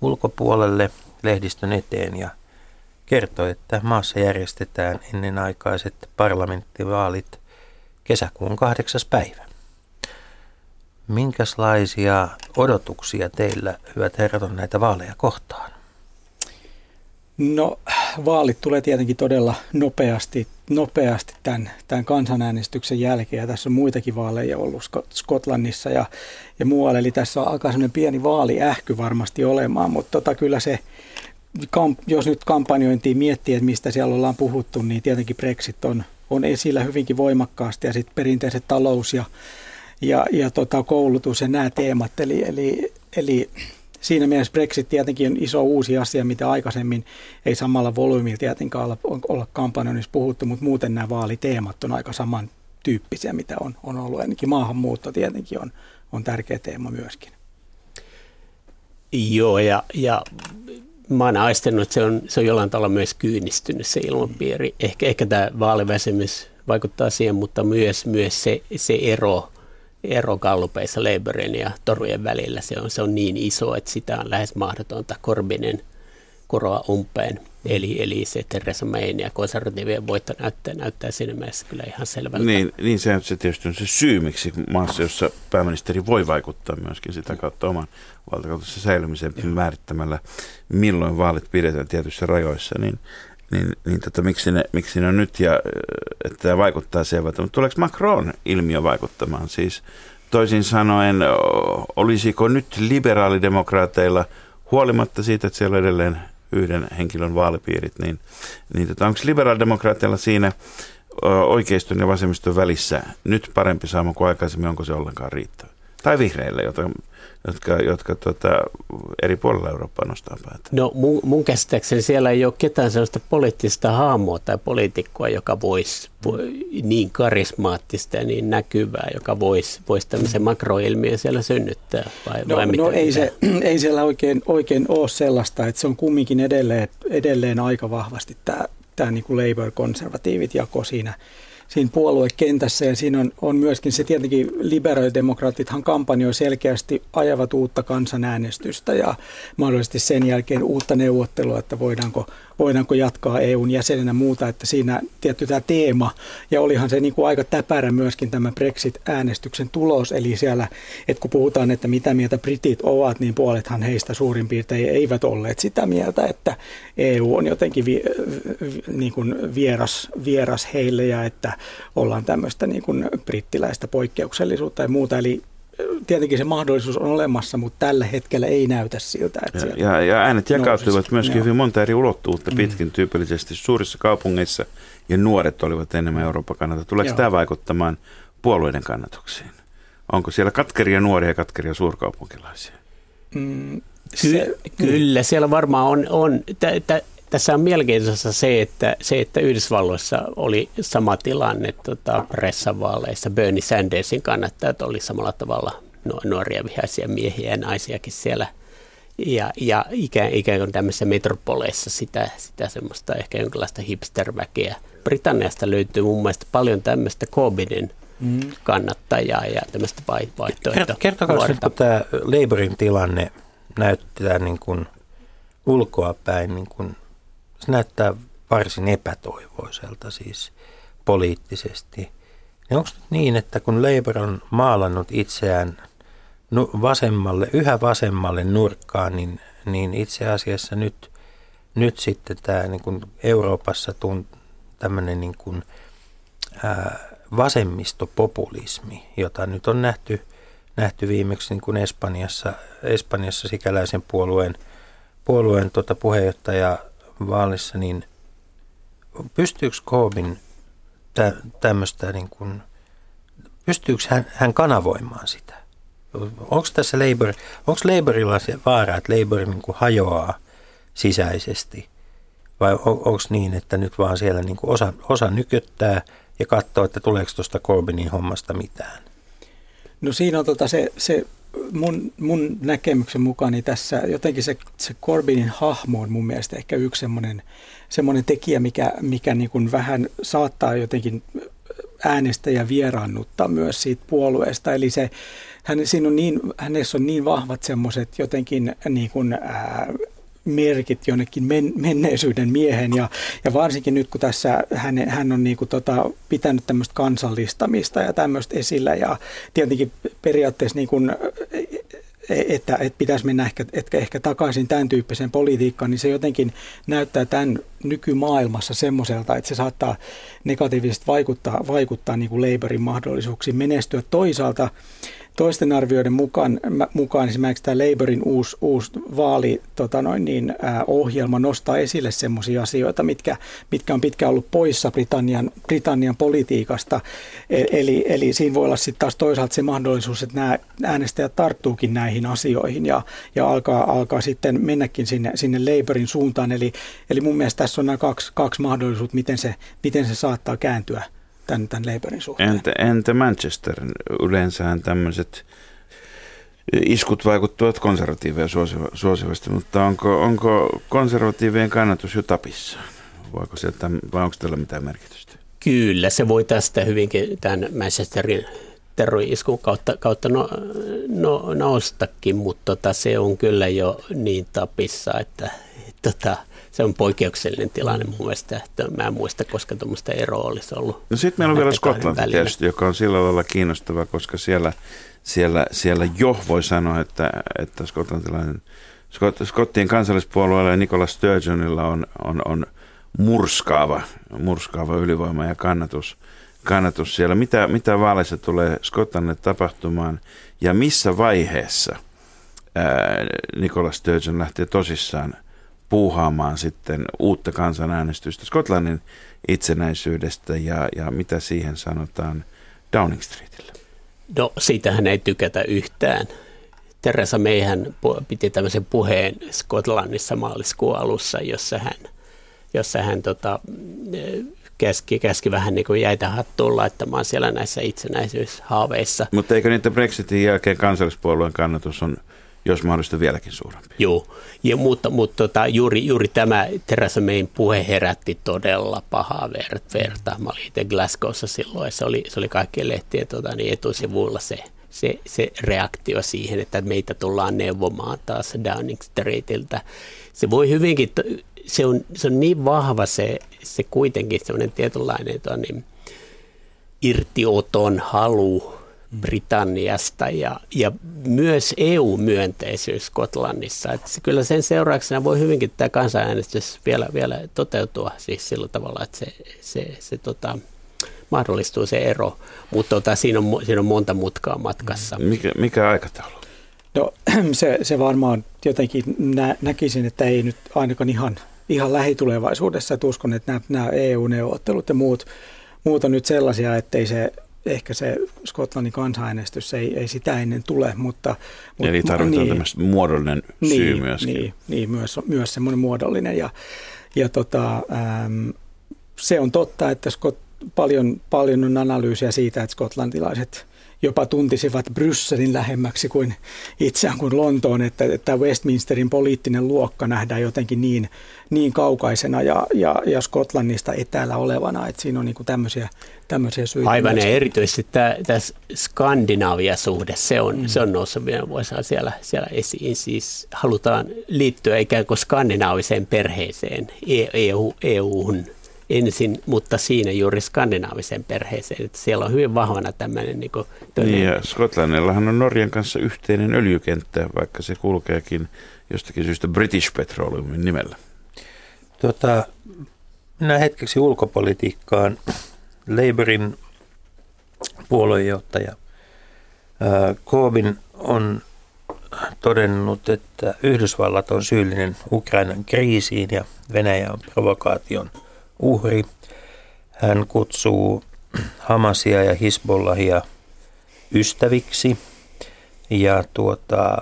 ulkopuolelle lehdistön eteen ja kertoi, että maassa järjestetään ennenaikaiset parlamenttivaalit kesäkuun kahdeksas päivä. Minkälaisia odotuksia teillä, hyvät herrat, on näitä vaaleja kohtaan? No vaalit tulee tietenkin todella nopeasti, nopeasti tämän, tämän kansanäänestyksen jälkeen ja tässä on muitakin vaaleja ollut Skotlannissa ja, ja muualla. Eli tässä on aika pieni vaaliähky varmasti olemaan, mutta tota, kyllä se, jos nyt kampanjointiin miettii, että mistä siellä ollaan puhuttu, niin tietenkin Brexit on, on esillä hyvinkin voimakkaasti ja sitten perinteiset talous ja, ja, ja tota, koulutus ja nämä teemat. Eli, eli, eli siinä mielessä Brexit tietenkin on iso uusi asia, mitä aikaisemmin ei samalla volyymilla tietenkään olla, olla kampanjoinnissa puhuttu, mutta muuten nämä vaaliteemat on aika samantyyppisiä, mitä on, on ollut. Ainakin maahanmuutto tietenkin on, on tärkeä teema myöskin. Joo, ja, ja mä oon aistenut, että se on, se on jollain tavalla myös kyynistynyt se ilmapiiri. Ehkä, ehkä tämä vaaliväsymys vaikuttaa siihen, mutta myös, myös se, se ero – ero kallupeissa Labourin ja Torujen välillä, se on, se on niin iso, että sitä on lähes mahdotonta Corbinin koroa umpeen. Eli, eli se Theresa Mayn ja konservatiivien voitto näyttää, näyttää siinä mielessä kyllä ihan selvältä. Niin, niin se, se tietysti on se syy, miksi maassa, jossa pääministeri voi vaikuttaa myöskin sitä kautta oman valtakautensa säilymiseen määrittämällä, milloin vaalit pidetään tietyissä rajoissa, niin niin, niin tota, miksi, ne, miksi ne on nyt ja että tämä vaikuttaa selvältä. Mutta tuleeko Macron ilmiö vaikuttamaan? Siis toisin sanoen, olisiko nyt liberaalidemokraateilla huolimatta siitä, että siellä on edelleen yhden henkilön vaalipiirit, niin, niin tota, onko liberaalidemokraateilla siinä oikeiston ja vasemmiston välissä nyt parempi saama kuin aikaisemmin, onko se ollenkaan riittävä? Tai vihreille, jota jotka, jotka tota, eri puolilla Eurooppaa nostaa päätä? No mun, mun käsittääkseni siellä ei ole ketään sellaista poliittista haamoa tai poliitikkoa, joka voisi voi, niin karismaattista ja niin näkyvää, joka voisi vois tämmöisen makroilmiön siellä synnyttää. Vai, no, vai no ei, se, *clears throat* ei siellä oikein, oikein ole sellaista, että se on kumminkin edelleen, edelleen aika vahvasti tämä, tämä niin kuin Labour-konservatiivit jako siinä, siinä puoluekentässä. Ja siinä on, on myöskin se tietenkin liberaalidemokraatithan kampanjoi selkeästi ajavat uutta kansanäänestystä ja mahdollisesti sen jälkeen uutta neuvottelua, että voidaanko, voidaanko jatkaa EUn jäsenenä muuta, että siinä tietty tämä teema ja olihan se niin kuin aika täpärä myöskin tämä Brexit-äänestyksen tulos, eli siellä, että kun puhutaan, että mitä mieltä britit ovat, niin puolethan heistä suurin piirtein eivät olleet sitä mieltä, että EU on jotenkin vi, niin kuin vieras, vieras heille ja että ollaan tämmöistä niin kuin brittiläistä poikkeuksellisuutta ja muuta. Eli tietenkin se mahdollisuus on olemassa, mutta tällä hetkellä ei näytä siltä. Että ja, ja, ja äänet jakautuivat nousisi. myöskin Joo. hyvin monta eri ulottuvuutta pitkin mm. tyypillisesti suurissa kaupungeissa ja nuoret olivat enemmän Euroopan kannalta. Tuleeko Joo. tämä vaikuttamaan puolueiden kannatuksiin? Onko siellä katkeria nuoria ja katkeria suurkaupunkilaisia? Mm, Ky- se, kyllä, siellä varmaan on. on tä, tä, tässä on mielenkiintoista se, että, se, että Yhdysvalloissa oli sama tilanne tota, pressavaaleissa. Bernie Sandersin kannattajat oli samalla tavalla nu- nuoria vihaisia miehiä ja naisiakin siellä. Ja, ja ikään, ikään kuin tämmöisissä metropoleissa sitä, sitä semmoista ehkä jonkinlaista hipsterväkeä. Britanniasta löytyy mun mielestä paljon tämmöistä Corbynin mm, kannattajaa ja tämmöistä vai- vaihtoehtoa. Kertokaa nyt, kun tämä Labourin tilanne näyttää niin kuin ulkoapäin, niin kuin, se näyttää varsin epätoivoiselta siis poliittisesti. Niin onko nyt niin, että kun Labour on maalannut itseään vasemmalle, yhä vasemmalle nurkkaan, niin, niin itse asiassa nyt, nyt sitten tämä niin kuin Euroopassa tämmöinen niin kuin, ää, vasemmistopopulismi, jota nyt on nähty, nähty viimeksi niin kuin Espanjassa, Espanjassa sikäläisen puolueen, puolueen tota puheenjohtaja vaalissa, niin pystyykö Corbyn tä, tämmöistä, niin kuin, pystyykö hän, hän kanavoimaan sitä? Onko tässä Labour, onko Labourilla se vaara, että Labour niin kuin hajoaa sisäisesti? Vai on, onko niin, että nyt vaan siellä niin kuin osa, osa nyköttää ja katsoo, että tuleeko tuosta Corbynin hommasta mitään? No siinä on tota se, se mun, mun näkemyksen mukaan niin tässä jotenkin se, se Corbynin hahmo on mun mielestä ehkä yksi semmoinen, semmoinen tekijä, mikä, mikä niin kuin vähän saattaa jotenkin äänestäjä vieraannuttaa myös siitä puolueesta. Eli se, hän, siinä on niin, hänessä on niin vahvat semmoiset jotenkin niin kuin, ää, merkit jonnekin men, menneisyyden miehen ja, ja varsinkin nyt kun tässä hän, hän on niin kuin tota, pitänyt tämmöistä kansallistamista ja tämmöistä esillä ja tietenkin periaatteessa niin kuin, että, että pitäisi mennä ehkä, ehkä, ehkä takaisin tämän tyyppiseen politiikkaan, niin se jotenkin näyttää tämän nykymaailmassa semmoiselta, että se saattaa negatiivisesti vaikuttaa, vaikuttaa niin kuin Labourin mahdollisuuksiin menestyä. Toisaalta toisten arvioiden mukaan, mukaan esimerkiksi tämä Labourin uusi, uusi vaali, tota noin niin, ää, ohjelma nostaa esille semmoisia asioita, mitkä, mitkä on pitkään ollut poissa Britannian, Britannian politiikasta. E- Eli, eli siinä voi olla sitten taas toisaalta se mahdollisuus, että nämä äänestäjät tarttuukin näihin asioihin ja, ja alkaa, alkaa sitten mennäkin sinne, sinne Labourin suuntaan. Eli, eli mun mielestä tässä on nämä kaksi, kaksi mahdollisuutta, miten se, miten se saattaa kääntyä tämän, tämän Labourin suhteen. Entä, entä Manchester? Yleensähän tämmöiset iskut vaikuttavat konservatiiveja suosiva- suosivasti, mutta onko, onko konservatiivien kannatus jo tapissa? Voiko sieltä, vai onko tällä mitään merkitystä? Kyllä, se voi tästä hyvinkin tämän Manchesterin terrori-iskun kautta, kautta no, no, noustakin, mutta tota, se on kyllä jo niin tapissa, että tota, se on poikkeuksellinen tilanne mun mielestä, että mä en muista, koska tuommoista eroa olisi ollut. No sitten meillä on vielä Skotlanti tietysti, joka on sillä lailla kiinnostava, koska siellä, siellä, siellä jo voi sanoa, että, että skotlantilainen, Skot, Skottien kansallispuolueella ja Nicola Sturgeonilla on, on, on murskaava, murskaava ylivoima ja kannatus, kannatus siellä. Mitä, mitä vaaleissa tulee Skotlannille tapahtumaan ja missä vaiheessa ää, Nicola Sturgeon lähtee tosissaan puuhaamaan sitten uutta kansanäänestystä Skotlannin itsenäisyydestä ja, ja mitä siihen sanotaan Downing Streetillä. No siitähän ei tykätä yhtään. Teresa Mayhän pu- piti tämmöisen puheen Skotlannissa maaliskuun alussa, jossa hän, jossa hän tota, käski, käski vähän niin kuin jäitä hattuun laittamaan siellä näissä itsenäisyyshaaveissa. Mutta eikö niitä Brexitin jälkeen kansallispuolueen kannatus on jos mahdollista vieläkin suurempi. Joo, ja, mutta, mutta tota, juuri, juuri tämä Theresa Mayn puhe herätti todella pahaa verta. Mä olin itse Glasgowssa silloin, se oli, se oli kaikkien lehtien tota, niin etusivuilla se, se, se reaktio siihen, että meitä tullaan neuvomaan taas Downing Streetiltä. Se voi hyvinkin, se on, se on niin vahva se, se kuitenkin semmoinen tietynlainen tota, niin, irtioton halu Britanniasta ja, ja myös EU-myönteisyys Skotlannissa. Että se, kyllä sen seurauksena voi hyvinkin tämä kansanäänestys vielä, vielä toteutua siis sillä tavalla, että se, se, se tota, mahdollistuu se ero, mutta tota, siinä, on, siinä on monta mutkaa matkassa. Mikä, mikä aikataulu? No *clears throat* se, se varmaan jotenkin nä, näkisin, että ei nyt ainakaan ihan, ihan lähitulevaisuudessa, että uskon, että nämä, nämä EU-neuvottelut ja muut, muut on nyt sellaisia, ettei se ehkä se Skotlannin kansanäänestys ei, ei sitä ennen tule, mutta... Eli tarvitaan niin, tämmöistä muodollinen niin, syy myöskin. Niin, niin myös, myös semmoinen muodollinen ja, ja tota, äm, se on totta, että Skot, paljon, paljon on analyysiä siitä, että skotlantilaiset jopa tuntisivat Brysselin lähemmäksi kuin itseään kuin Lontoon, että, että Westminsterin poliittinen luokka nähdään jotenkin niin, niin kaukaisena ja, ja, ja Skotlannista etäällä olevana, että siinä on niin tämmöisiä, tämmöisiä syitä. Aivan ja erityisesti tämä, tämä Skandinavia-suhde, se on, mm. se on noussut viime vuosina siellä, siellä esiin. Siis halutaan liittyä ikään kuin skandinaaviseen perheeseen, EU, EU-hun ensin, mutta siinä juuri skandinaavisen perheeseen. Että siellä on hyvin vahvana tämmöinen... Niin, kuin, niin ja Skotlannillahan on Norjan kanssa yhteinen öljykenttä, vaikka se kulkeekin jostakin syystä British Petroleumin nimellä. Tota, mennään hetkeksi ulkopolitiikkaan. Labourin puoluejohtaja Corbyn on todennut, että Yhdysvallat on syyllinen Ukrainan kriisiin ja Venäjä on provokaation – uhri. Hän kutsuu Hamasia ja Hisbollahia ystäviksi ja tuota,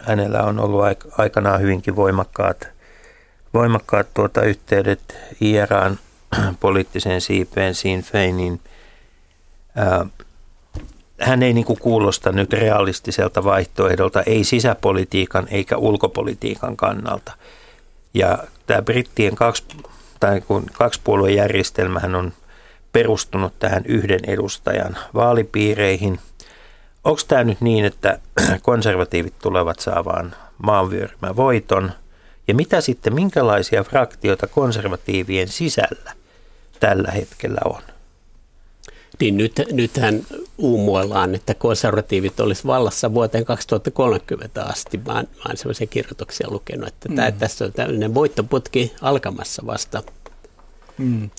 hänellä on ollut aikanaan hyvinkin voimakkaat, voimakkaat tuota, yhteydet IRAn *clears throat* poliittiseen siipeen Sinn Feinin. hän ei niin kuulosta nyt realistiselta vaihtoehdolta, ei sisäpolitiikan eikä ulkopolitiikan kannalta. Ja tämä brittien kaksi tai kun kaksipuoluejärjestelmähän on perustunut tähän yhden edustajan vaalipiireihin. Onko tämä nyt niin, että *clears throat* konservatiivit tulevat saamaan maanvyörymä voiton? Ja mitä sitten, minkälaisia fraktioita konservatiivien sisällä tällä hetkellä on? Niin nyt, nythän uumoillaan, että konservatiivit olisi vallassa vuoteen 2030 asti. Mä mä oon sellaisia kirjoituksia lukenut, että mm. tää, tässä on tämmöinen voittoputki alkamassa vasta. Mm.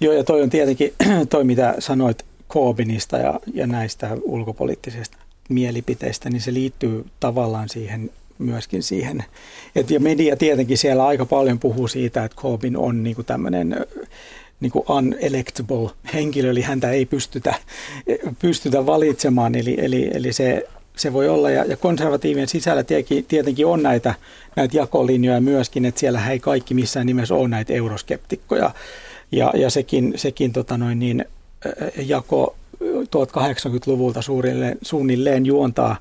Joo, ja toi on tietenkin *clears throat* toi, mitä sanoit Corbynista ja, ja näistä ulkopoliittisista mielipiteistä, niin se liittyy tavallaan siihen myöskin siihen. Et, ja media tietenkin siellä aika paljon puhuu siitä, että Corbyn on niinku tämmöinen niin kuin unelectable henkilö, eli häntä ei pystytä, pystytä valitsemaan, eli, eli, eli se, se voi olla, ja, ja konservatiivien sisällä tietenkin, on näitä, näitä jakolinjoja myöskin, että siellä ei kaikki missään nimessä ole näitä euroskeptikkoja, ja, ja sekin, sekin tota noin niin, jako 1080-luvulta suunnilleen, suunnilleen juontaa,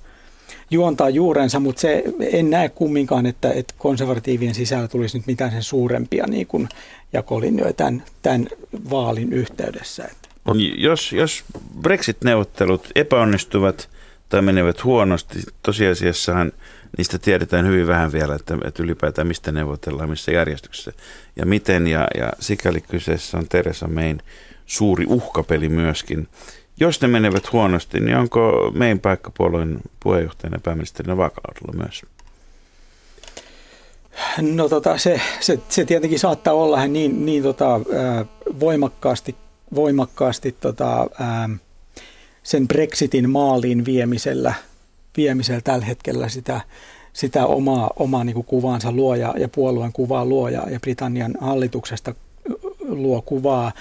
juontaa juurensa, mutta se, en näe kumminkaan, että, että konservatiivien sisällä tulisi nyt mitään sen suurempia niin kuin jakolinjoja tämän, tämän vaalin yhteydessä. Jos, jos Brexit-neuvottelut epäonnistuvat tai menevät huonosti, tosiasiassahan niistä tiedetään hyvin vähän vielä, että, että ylipäätään mistä neuvotellaan, missä järjestyksessä ja miten. Ja, ja sikäli kyseessä on Teresa Mayn suuri uhkapeli myöskin. Jos ne menevät huonosti, niin onko meidän paikkapuolueen puheenjohtajana pääministerinä vaakaudella myös? No tota, se, se, se tietenkin saattaa olla niin, niin tota, voimakkaasti, voimakkaasti tota, sen Brexitin maaliin viemisellä, viemisellä tällä hetkellä sitä, sitä omaa, omaa niin kuvaansa luo ja, puolueen kuvaa luo ja, ja Britannian hallituksesta luo kuvaa,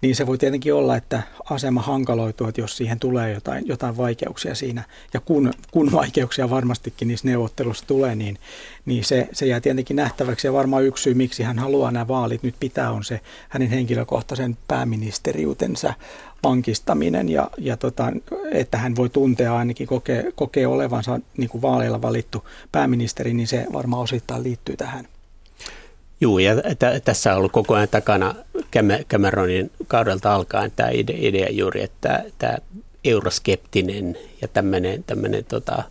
niin se voi tietenkin olla, että asema hankaloituu, että jos siihen tulee jotain, jotain vaikeuksia siinä. Ja kun, kun vaikeuksia varmastikin niissä neuvottelussa tulee, niin, niin se, se jää tietenkin nähtäväksi. Ja varmaan yksi syy, miksi hän haluaa nämä vaalit nyt pitää, on se hänen henkilökohtaisen pääministeriutensa vankistaminen ja, ja tota, että hän voi tuntea ainakin kokee, kokee olevansa niin kuin vaaleilla valittu pääministeri, niin se varmaan osittain liittyy tähän. Joo, ja t- tässä on ollut koko ajan takana Cameronin kaudelta alkaen tämä idea, idea juuri, että tämä euroskeptinen ja tämmöinen, tämmöinen tota,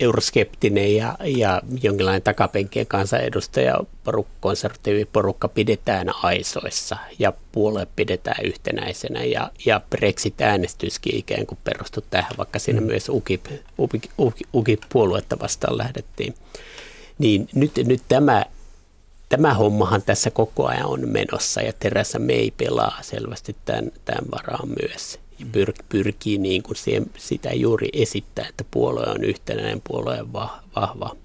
euroskeptinen ja, ja jonkinlainen takapenkien kansanedustaja, poruk, konservatiiviporukka pidetään aisoissa ja puolue pidetään yhtenäisenä ja, ja Brexit-äänestyskin ikään kuin perustui tähän, vaikka siinä mm. myös UKIP, UKIP, UKIP, UKIP-puoluetta vastaan lähdettiin. Niin nyt, nyt tämä, tämä hommahan tässä koko ajan on menossa ja Terässä May pelaa selvästi tämän, tämän varaan myös ja pyr, pyrkii niin kuin siihen, sitä juuri esittää, että puolue on yhtenäinen, puolue on vahva.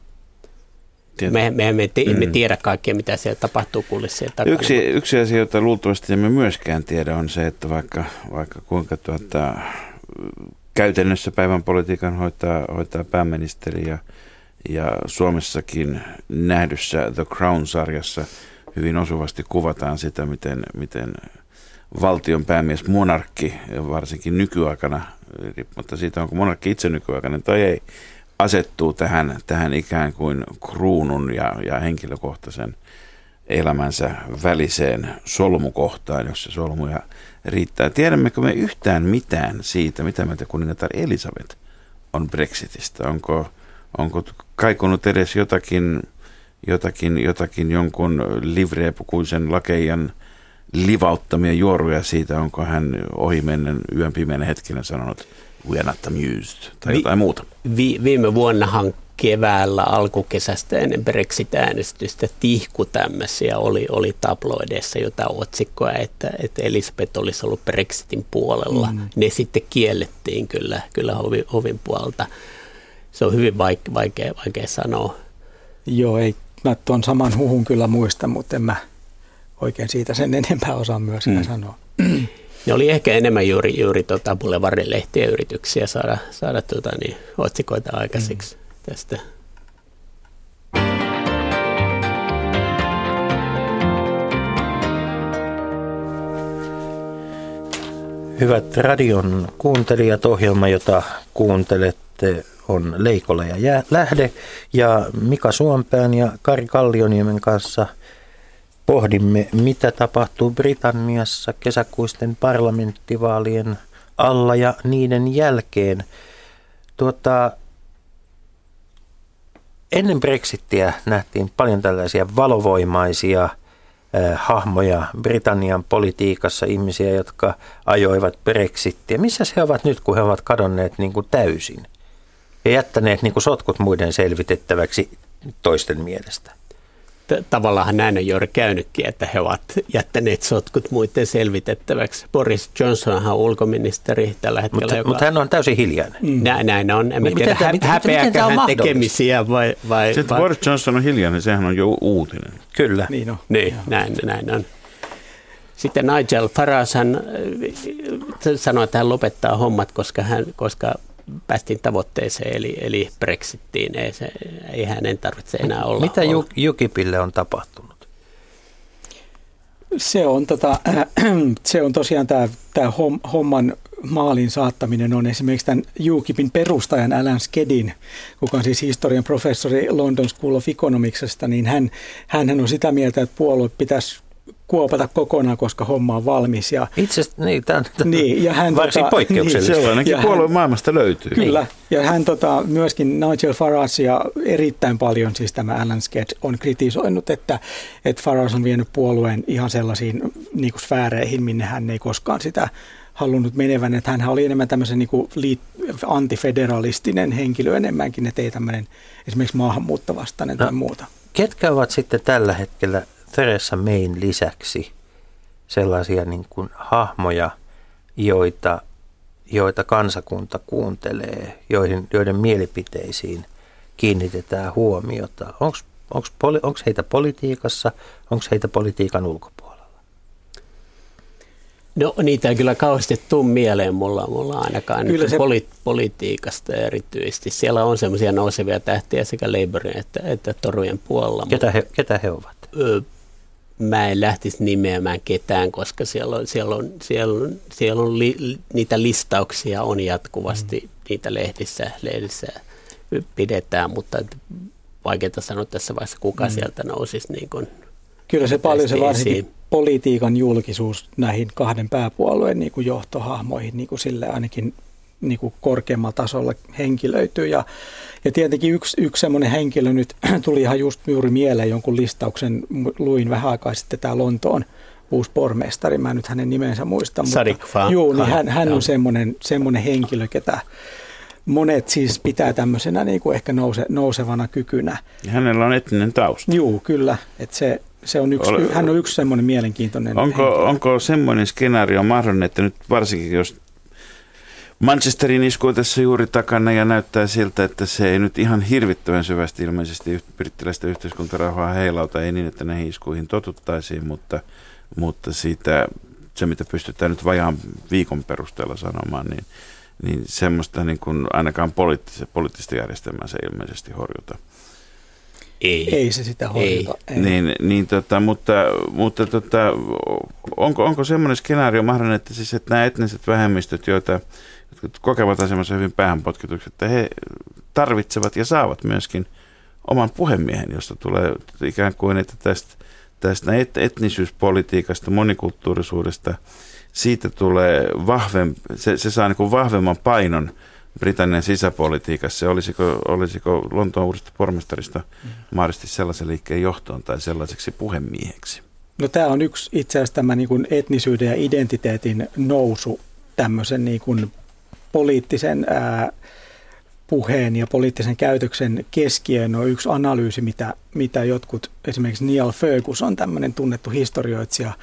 Me, me, me, te, mm. me tiedä kaikkea, mitä siellä tapahtuu kulissien takana. Yksi, yksi asia, jota luultavasti emme myöskään tiedä, on se, että vaikka, vaikka kuinka tuota, käytännössä päivän politiikan hoitaa, hoitaa pääministeri ja, ja Suomessakin nähdyssä The Crown-sarjassa hyvin osuvasti kuvataan sitä, miten, miten valtion päämies, monarkki, varsinkin nykyaikana, riippumatta siitä, onko monarkki itse nykyaikainen tai ei, asettuu tähän, tähän ikään kuin kruunun ja, ja henkilökohtaisen elämänsä väliseen solmukohtaan, jossa solmuja riittää. Tiedämmekö me yhtään mitään siitä, mitä mieltä kuningatar Elisabeth on Brexitistä? Onko, onko kaikunut edes jotakin, jotakin, jotakin jonkun livreepukuisen lakeijan livauttamia juoruja siitä, onko hän ohimennen yön pimeänä hetkinä sanonut we are not amused tai Vi, jotain muuta. Vi, viime vuonnahan keväällä alkukesästä ennen Brexit-äänestystä tihku tämmöisiä oli, oli tabloideissa jotain otsikkoa, että, että Elisabeth olisi ollut Brexitin puolella. Mm. Ne sitten kiellettiin kyllä, kyllä hovin, hovin puolta. Se on hyvin vaikea, vaikea, vaikea sanoa. Joo, ei, mä tuon saman huhun kyllä muista, mutta en mä oikein siitä sen enempää osaa myöskään mm. sanoa. Ne oli ehkä enemmän juuri, juuri tota Boulevardin lehtien yrityksiä saada, saada tota, niin, otsikoita aikaiseksi mm. tästä. Hyvät radion kuuntelijat, ohjelma, jota kuuntelette, on Leikola ja Lähde. Ja Mika Suompään ja Kari Kallioniemen kanssa – pohdimme, mitä tapahtuu Britanniassa kesäkuisten parlamenttivaalien alla ja niiden jälkeen. Tuota, ennen Brexittiä nähtiin paljon tällaisia valovoimaisia hahmoja Britannian politiikassa, ihmisiä, jotka ajoivat Brexittiä. Missä he ovat nyt, kun he ovat kadonneet niin kuin täysin ja jättäneet niin kuin sotkut muiden selvitettäväksi toisten mielestä? tavallaan näin on juuri käynytkin, että he ovat jättäneet sotkut muiden selvitettäväksi. Boris Johnson on ulkoministeri tällä hetkellä. Mutta, joka... mutta hän on täysin hiljainen. Mm. Näin, näin on. En tiedä, hä- miten, häpeääkö hän tekemisiä vai... vai, Sitten vai... Boris Johnson on hiljainen, sehän on jo uutinen. Kyllä. Niin, on. niin näin, näin on. Sitten Nigel Farage hän äh, sanoi, että hän lopettaa hommat, koska, hän, koska päästiin tavoitteeseen, eli, eli Brexittiin. Ei, se, ei hänen tarvitse enää olla. Mitä olla. Jukipille on tapahtunut? Se on, tota, äh, *clears throat* se on tosiaan tämä, tämä homman maalin saattaminen on esimerkiksi tämän UKIPin perustajan Alan Skedin, kuka on siis historian professori London School of Economicsesta, niin hän, hän on sitä mieltä, että puolue pitäisi kuopata kokonaan, koska homma on valmis. Ja, Itse asiassa niin, tämä on niin, ja hän, varsin tota, poikkeuksellista. Niin, sellainenkin puolue hän, maailmasta löytyy. Kyllä, ja hän tota, myöskin Nigel Farage ja erittäin paljon, siis tämä Alan Sketch, on kritisoinut, että, että Farage on vienyt puolueen ihan sellaisiin niin kuin sfääreihin, minne hän ei koskaan sitä halunnut menevän, että hän oli enemmän tämmöisen niin kuin liit- antifederalistinen henkilö enemmänkin, että ei tämmöinen esimerkiksi maahanmuuttavastainen no, tai muuta. Ketkä ovat sitten tällä hetkellä Theresa Mayn lisäksi sellaisia niin kuin hahmoja, joita, joita kansakunta kuuntelee, joiden, joiden mielipiteisiin kiinnitetään huomiota. Onko Onko heitä politiikassa, onko heitä politiikan ulkopuolella? No niitä ei kyllä kauheasti tuu mieleen mulla, mulla ainakaan kyllä se... poli- politiikasta erityisesti. Siellä on semmoisia nousevia tähtiä sekä Labourin että, että Torujen puolella. Ketä he, ketä he ovat? Ö, mä en lähtisi nimeämään ketään, koska siellä on, siellä on, siellä on, siellä on li, niitä listauksia on jatkuvasti, mm. niitä lehdissä, lehdissä pidetään, mutta vaikeaa sanoa tässä vaiheessa, kuka mm. sieltä nousisi niin kuin Kyllä se paljon se varsinkin politiikan julkisuus näihin kahden pääpuolueen niin kuin johtohahmoihin niin kuin sille ainakin niin kuin korkeammalla tasolla henkilöityy. Ja, ja tietenkin yksi, yksi semmoinen henkilö nyt *clears throat* tuli ihan just juuri mieleen jonkun listauksen, luin vähän aikaa sitten tämä Lontoon uusi pormestari, mä en nyt hänen nimensä muista. Sadik mutta, Juu, niin hän, hän on semmoinen, semmoinen henkilö, ketä monet siis pitää tämmöisenä niin kuin ehkä nouse, nousevana kykynä. Ja hänellä on etninen tausta. Joo, kyllä. Että se, se on yksi, Ole, hän on yksi semmoinen mielenkiintoinen onko, onko semmoinen skenaario mahdollinen, että nyt varsinkin jos Manchesterin isku on tässä juuri takana ja näyttää siltä, että se ei nyt ihan hirvittävän syvästi ilmeisesti brittiläistä yhteiskuntarauhaa heilauta, ei niin, että näihin iskuihin totuttaisiin, mutta, mutta siitä, se mitä pystytään nyt vajaan viikon perusteella sanomaan, niin, niin semmoista niin kuin ainakaan poliittista, poliittista järjestelmää se ilmeisesti horjuta. Ei. Ei se sitä horjuta. Ei. Ei. Niin, niin tota, mutta, mutta tota, onko, onko semmoinen skenaario mahdollinen, että, siis, että nämä etniset vähemmistöt, joita kokevat asemassa hyvin päähänpotkituksi, että he tarvitsevat ja saavat myöskin oman puhemiehen, josta tulee ikään kuin, että tästä, tästä etnisyyspolitiikasta, monikulttuurisuudesta, siitä tulee vahvempi, se, se saa niin vahvemman painon Britannian sisäpolitiikassa. Olisiko, olisiko Lontoon uudesta pormestarista mm. mahdollisesti sellaisen liikkeen johtoon tai sellaiseksi puhemieheksi? No tämä on yksi itse asiassa tämä niin kuin etnisyyden ja identiteetin nousu tämmöisen niin kuin poliittisen ää, puheen ja poliittisen käytöksen keskiöön on yksi analyysi, mitä, mitä jotkut, esimerkiksi Neil Ferguson, tämmöinen tunnettu historioitsija,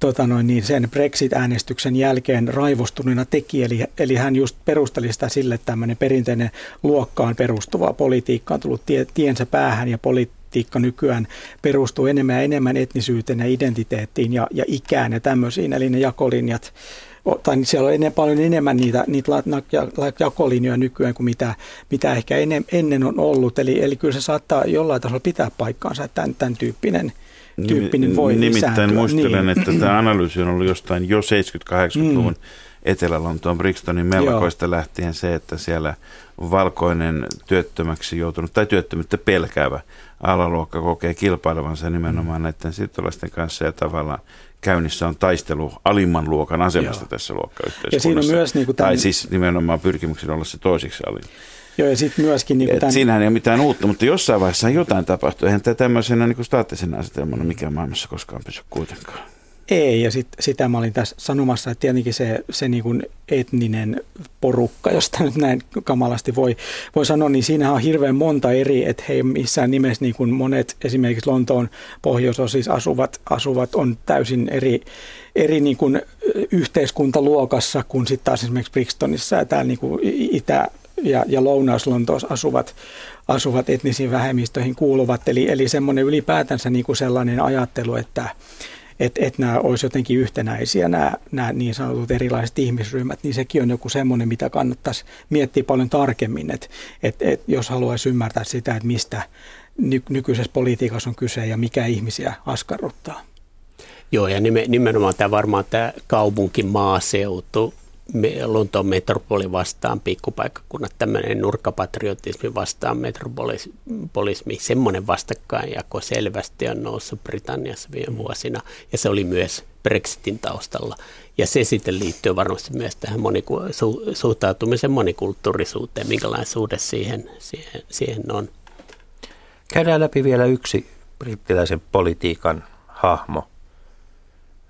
tota noin, niin sen Brexit-äänestyksen jälkeen raivostuneena teki, eli, eli hän just perusteli sitä sille, että tämmöinen perinteinen luokkaan perustuva politiikka on tullut tie, tiensä päähän ja politiikka nykyään perustuu enemmän ja enemmän etnisyyteen ja identiteettiin ja, ja ikään ja tämmöisiin, eli ne jakolinjat tai niin siellä on ennen, paljon enemmän niitä, niitä jakolinjoja nykyään kuin mitä, mitä ehkä ennen, ennen on ollut. Eli, eli kyllä se saattaa jollain tasolla pitää paikkaansa, että tämän, tämän tyyppinen, tyyppinen voi Nimittäin lisääntyä. muistelen, niin. että tämä analyysi on ollut jostain jo 70-80-luvun mm. Etelä-Lontoon Brixtonin melkoista Joo. lähtien se, että siellä valkoinen työttömäksi joutunut tai työttömyyttä pelkäävä alaluokka kokee kilpailevansa nimenomaan mm. näiden siirtolaisten kanssa ja tavallaan käynnissä on taistelu alimman luokan asemasta Joo. tässä luokkayhteiskunnassa. Ja siinä on myös niin kuin tämän... Tai siis nimenomaan pyrkimyksen olla se toisiksi alin. Joo, ja sitten myöskin... Niin tämän... Siinähän ei ole mitään uutta, mutta jossain vaiheessa jotain tapahtuu. Eihän tämä tämmöisenä niin staattisena asetelmana mikä maailmassa koskaan pysy kuitenkaan. Ei, ja sit, sitä mä olin tässä sanomassa, että tietenkin se, se niin kuin etninen porukka, josta nyt näin kamalasti voi, voi sanoa, niin siinä on hirveän monta eri, että he missään nimessä niin kuin monet esimerkiksi Lontoon pohjoisosissa asuvat, asuvat on täysin eri, eri niin kuin yhteiskuntaluokassa kuin sitten taas esimerkiksi Brixtonissa ja täällä niin kuin Itä- ja, ja Lounais-Lontoossa asuvat, asuvat etnisiin vähemmistöihin kuuluvat. Eli, eli semmoinen ylipäätänsä niin kuin sellainen ajattelu, että että et nämä olisi jotenkin yhtenäisiä, nämä, nämä niin sanotut erilaiset ihmisryhmät, niin sekin on joku semmoinen, mitä kannattaisi miettiä paljon tarkemmin, että et, et jos haluaisi ymmärtää sitä, että mistä ny, nykyisessä politiikassa on kyse ja mikä ihmisiä askarruttaa. Joo, ja nimenomaan tämä varmaan tämä kaupunki, maaseutu, Lontoon metropoli vastaan pikkupaikkakunnat, tämmöinen nurkkapatriotismi vastaan metropolismi, semmoinen vastakkainjako selvästi on noussut Britanniassa viime mm. vuosina, ja se oli myös Brexitin taustalla. Ja se sitten liittyy varmasti myös tähän moniku- su- suhtautumisen monikulttuurisuuteen, minkälainen suhde siihen, siihen, siihen on. Käydään läpi vielä yksi brittiläisen politiikan hahmo.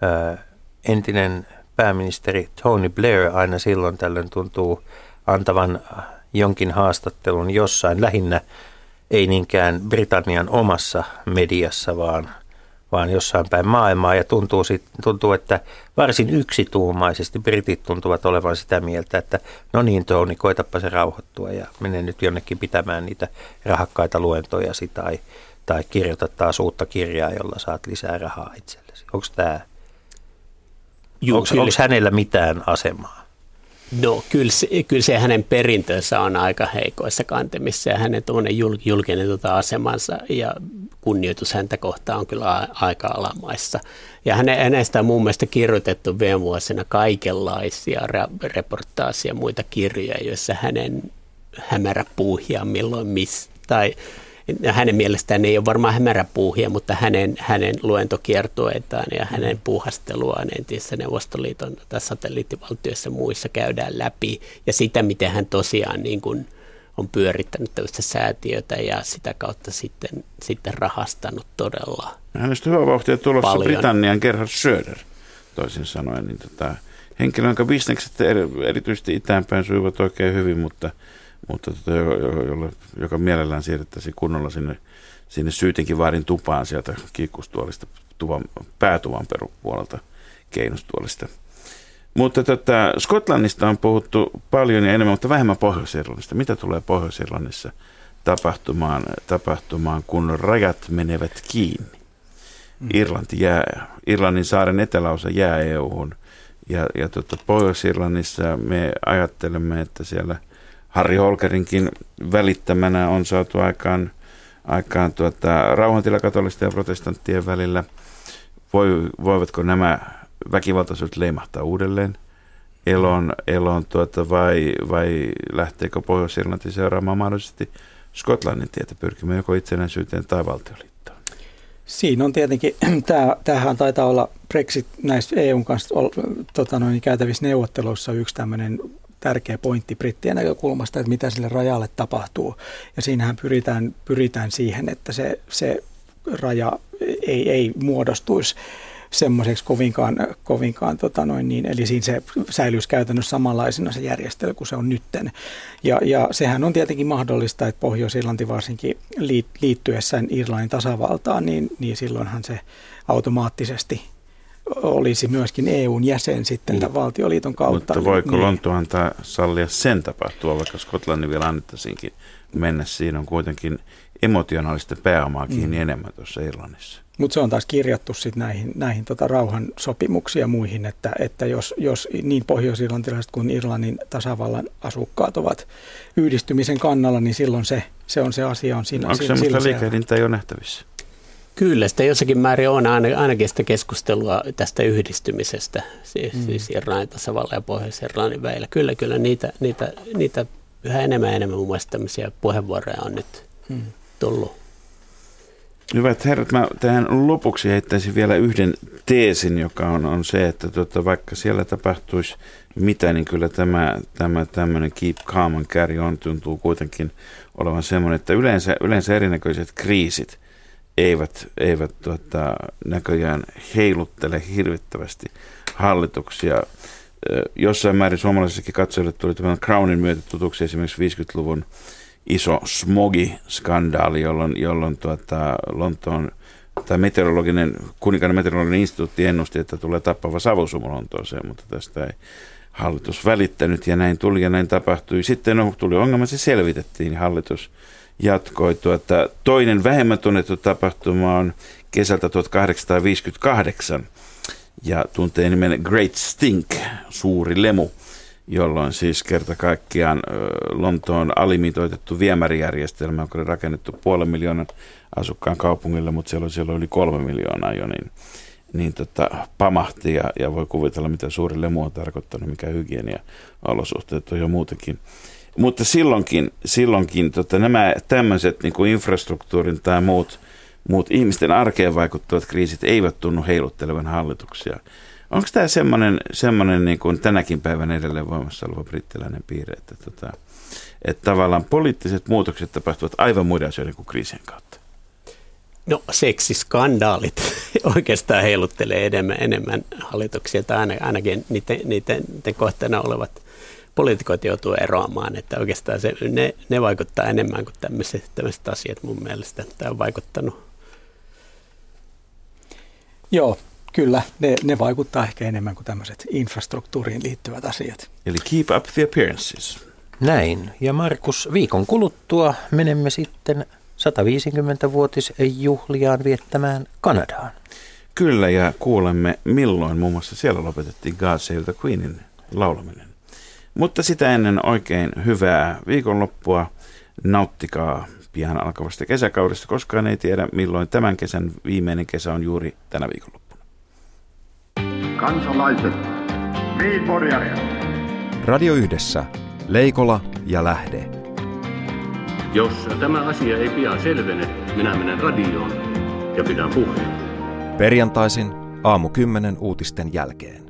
Ö, entinen pääministeri Tony Blair aina silloin tällöin tuntuu antavan jonkin haastattelun jossain, lähinnä ei niinkään Britannian omassa mediassa, vaan, vaan jossain päin maailmaa. Ja tuntuu, sit, tuntuu, että varsin yksituumaisesti britit tuntuvat olevan sitä mieltä, että no niin Tony, koetapa se rauhoittua ja mene nyt jonnekin pitämään niitä rahakkaita luentoja tai, tai kirjoita taas uutta kirjaa, jolla saat lisää rahaa itsellesi. Onko tämä, Juu, onko, kyllä. onko hänellä mitään asemaa? No kyllä se, kyllä se hänen perintönsä on aika heikoissa kantemissa ja hänen tuonne julkinen tuota asemansa ja kunnioitus häntä kohtaan on kyllä a- aika alamaissa. Ja häne, hänestä on mun mielestä kirjoitettu viime vuosina kaikenlaisia ra- reportaasia ja muita kirjoja, joissa hänen hämärä puuhia milloin missä tai hänen mielestään ei ole varmaan hämärä puuhia, mutta hänen, hänen luentokiertueitaan ja hänen puuhasteluaan entissä Neuvostoliiton tai satelliittivaltioissa muissa käydään läpi. Ja sitä, miten hän tosiaan niin kuin on pyörittänyt tällaista säätiötä ja sitä kautta sitten, sitten rahastanut todella. Hänestä hyvä vauhtia tulossa Paljon. Britannian Gerhard Schröder, toisin sanoen. Niin tota, henkilö, jonka bisnekset eri- erityisesti itäänpäin sujuvat oikein hyvin, mutta, mutta tota, jo- jolle, joka mielellään siirrettäisiin kunnolla sinne, sinne syytinkin vaarin tupaan sieltä kiikkustuolista tuvan, päätuvan perupuolelta keinustuolista. Mutta tota, Skotlannista on puhuttu paljon ja enemmän, mutta vähemmän Pohjois-Irlannista. Mitä tulee Pohjois-Irlannissa tapahtumaan, tapahtumaan, kun rajat menevät kiinni? Irlanti jää, Irlannin saaren eteläosa jää EU-hun. Ja, ja tota, Pohjois-Irlannissa me ajattelemme, että siellä Harri Holkerinkin välittämänä on saatu aikaan, aikaan tuota, rauhantila katolisten ja protestanttien välillä. Voi, voivatko nämä väkivaltaisuudet leimahtaa uudelleen elon, elon tuota, vai, vai lähteekö Pohjois-Irlanti seuraamaan mahdollisesti Skotlannin tietä pyrkimään joko itsenäisyyteen tai valtioliittoon? Siinä on tietenkin, *clears throat* tämä, tämähän taitaa olla Brexit näissä EUn kanssa tota noin, käytävissä neuvotteluissa yksi tämmöinen tärkeä pointti brittien näkökulmasta, että mitä sille rajalle tapahtuu. Ja siinähän pyritään, pyritään siihen, että se, se raja ei, ei muodostuisi semmoiseksi kovinkaan, kovinkaan tota noin niin, eli siinä se säilyisi käytännössä samanlaisena se järjestely kuin se on nytten. Ja, ja sehän on tietenkin mahdollista, että Pohjois-Irlanti varsinkin liit- liittyessään Irlannin tasavaltaan, niin, niin silloinhan se automaattisesti olisi myöskin EUn jäsen sitten Mm. tämän valtioliiton kautta. Mutta voiko niin. Lonto antaa sallia sen tapahtua, vaikka Skotlannin vielä annettaisiinkin mennä? Siinä on kuitenkin emotionaalista pääomaa kiinni mm. enemmän tuossa Irlannissa. Mutta se on taas kirjattu sit näihin, näihin tota rauhansopimuksiin ja muihin, että, että jos, jos niin pohjois-irlantilaiset kuin Irlannin tasavallan asukkaat ovat yhdistymisen kannalla, niin silloin se, se on se asia. On siinä, Onko si- semmoista silloin se- liikehdintää jo nähtävissä? Kyllä, sitä jossakin määrin on aina- ainakin sitä keskustelua tästä yhdistymisestä, siis, mm. siis Irlannin tasavallan ja Pohjois-Irlannin välillä. Kyllä, kyllä niitä, niitä, niitä yhä enemmän ja enemmän mun mielestä tämmöisiä puheenvuoroja on nyt Mm. tullut. Hyvät herrat, mä tähän lopuksi heittäisin vielä yhden teesin, joka on, on se, että tota, vaikka siellä tapahtuisi mitä, niin kyllä tämä, tämä tämmöinen keep calm and carry on tuntuu kuitenkin olevan semmoinen, että yleensä, yleensä erinäköiset kriisit eivät, eivät tota, näköjään heiluttele hirvittävästi hallituksia. Jossain määrin suomalaisissakin katsojille tuli tämän Crownin myötä tutuksi esimerkiksi 50-luvun iso smogi-skandaali, jolloin, jolloin tuota, Lontoon tai meteorologinen, kuninkaan meteorologinen instituutti ennusti, että tulee tappava savusumu Lontooseen, mutta tästä ei hallitus välittänyt ja näin tuli ja näin tapahtui. Sitten no, tuli ongelma, se selvitettiin, hallitus jatkoi. Tuota, toinen vähemmän tunnettu tapahtuma on kesältä 1858 ja tuntee nimen Great Stink, suuri lemu, jolloin siis kerta kaikkiaan Lontoon alimitoitettu viemärijärjestelmä, joka oli rakennettu puolen miljoonan asukkaan kaupungille, mutta siellä oli, siellä oli kolme miljoonaa jo, niin, niin tota, pamahti ja, ja voi kuvitella, mitä suuri lemu on tarkoittanut, mikä hygienia olosuhteet on jo muutenkin. Mutta silloinkin, silloinkin tota, nämä tämmöiset niin kuin infrastruktuurin tai muut, muut ihmisten arkeen vaikuttavat kriisit eivät tunnu heiluttelevan hallituksia. Onko tämä semmoinen, semmoinen niin kuin tänäkin päivänä edelleen voimassa oleva brittiläinen piirre, että, tota, että tavallaan poliittiset muutokset tapahtuvat aivan muiden asioiden kuin kriisien kautta? No seksiskandaalit *laughs* oikeastaan heiluttelee enemmän, enemmän hallituksia, tai aina- ainakin niiden, niiden, niiden kohteena olevat poliitikot joutuu eroamaan, että oikeastaan se, ne, ne vaikuttaa enemmän kuin tämmöiset, tämmöiset asiat mun mielestä. Tämä on vaikuttanut. Joo, kyllä. Ne, ne vaikuttaa ehkä enemmän kuin tämmöiset infrastruktuuriin liittyvät asiat. Eli keep up the appearances. Näin. Ja Markus, viikon kuluttua menemme sitten 150-vuotisjuhliaan viettämään Kanadaan. Kyllä, ja kuulemme milloin muun muassa siellä lopetettiin God Save the Queenin laulaminen. Mutta sitä ennen oikein hyvää viikonloppua. Nauttikaa pian alkavasta kesäkaudesta, koskaan ei tiedä milloin tämän kesän viimeinen kesä on juuri tänä viikonloppuna. Kansalaiset, Radio Yhdessä, Leikola ja Lähde. Jos tämä asia ei pian selvene, minä menen radioon ja pidän puheen. Perjantaisin aamu 10 uutisten jälkeen.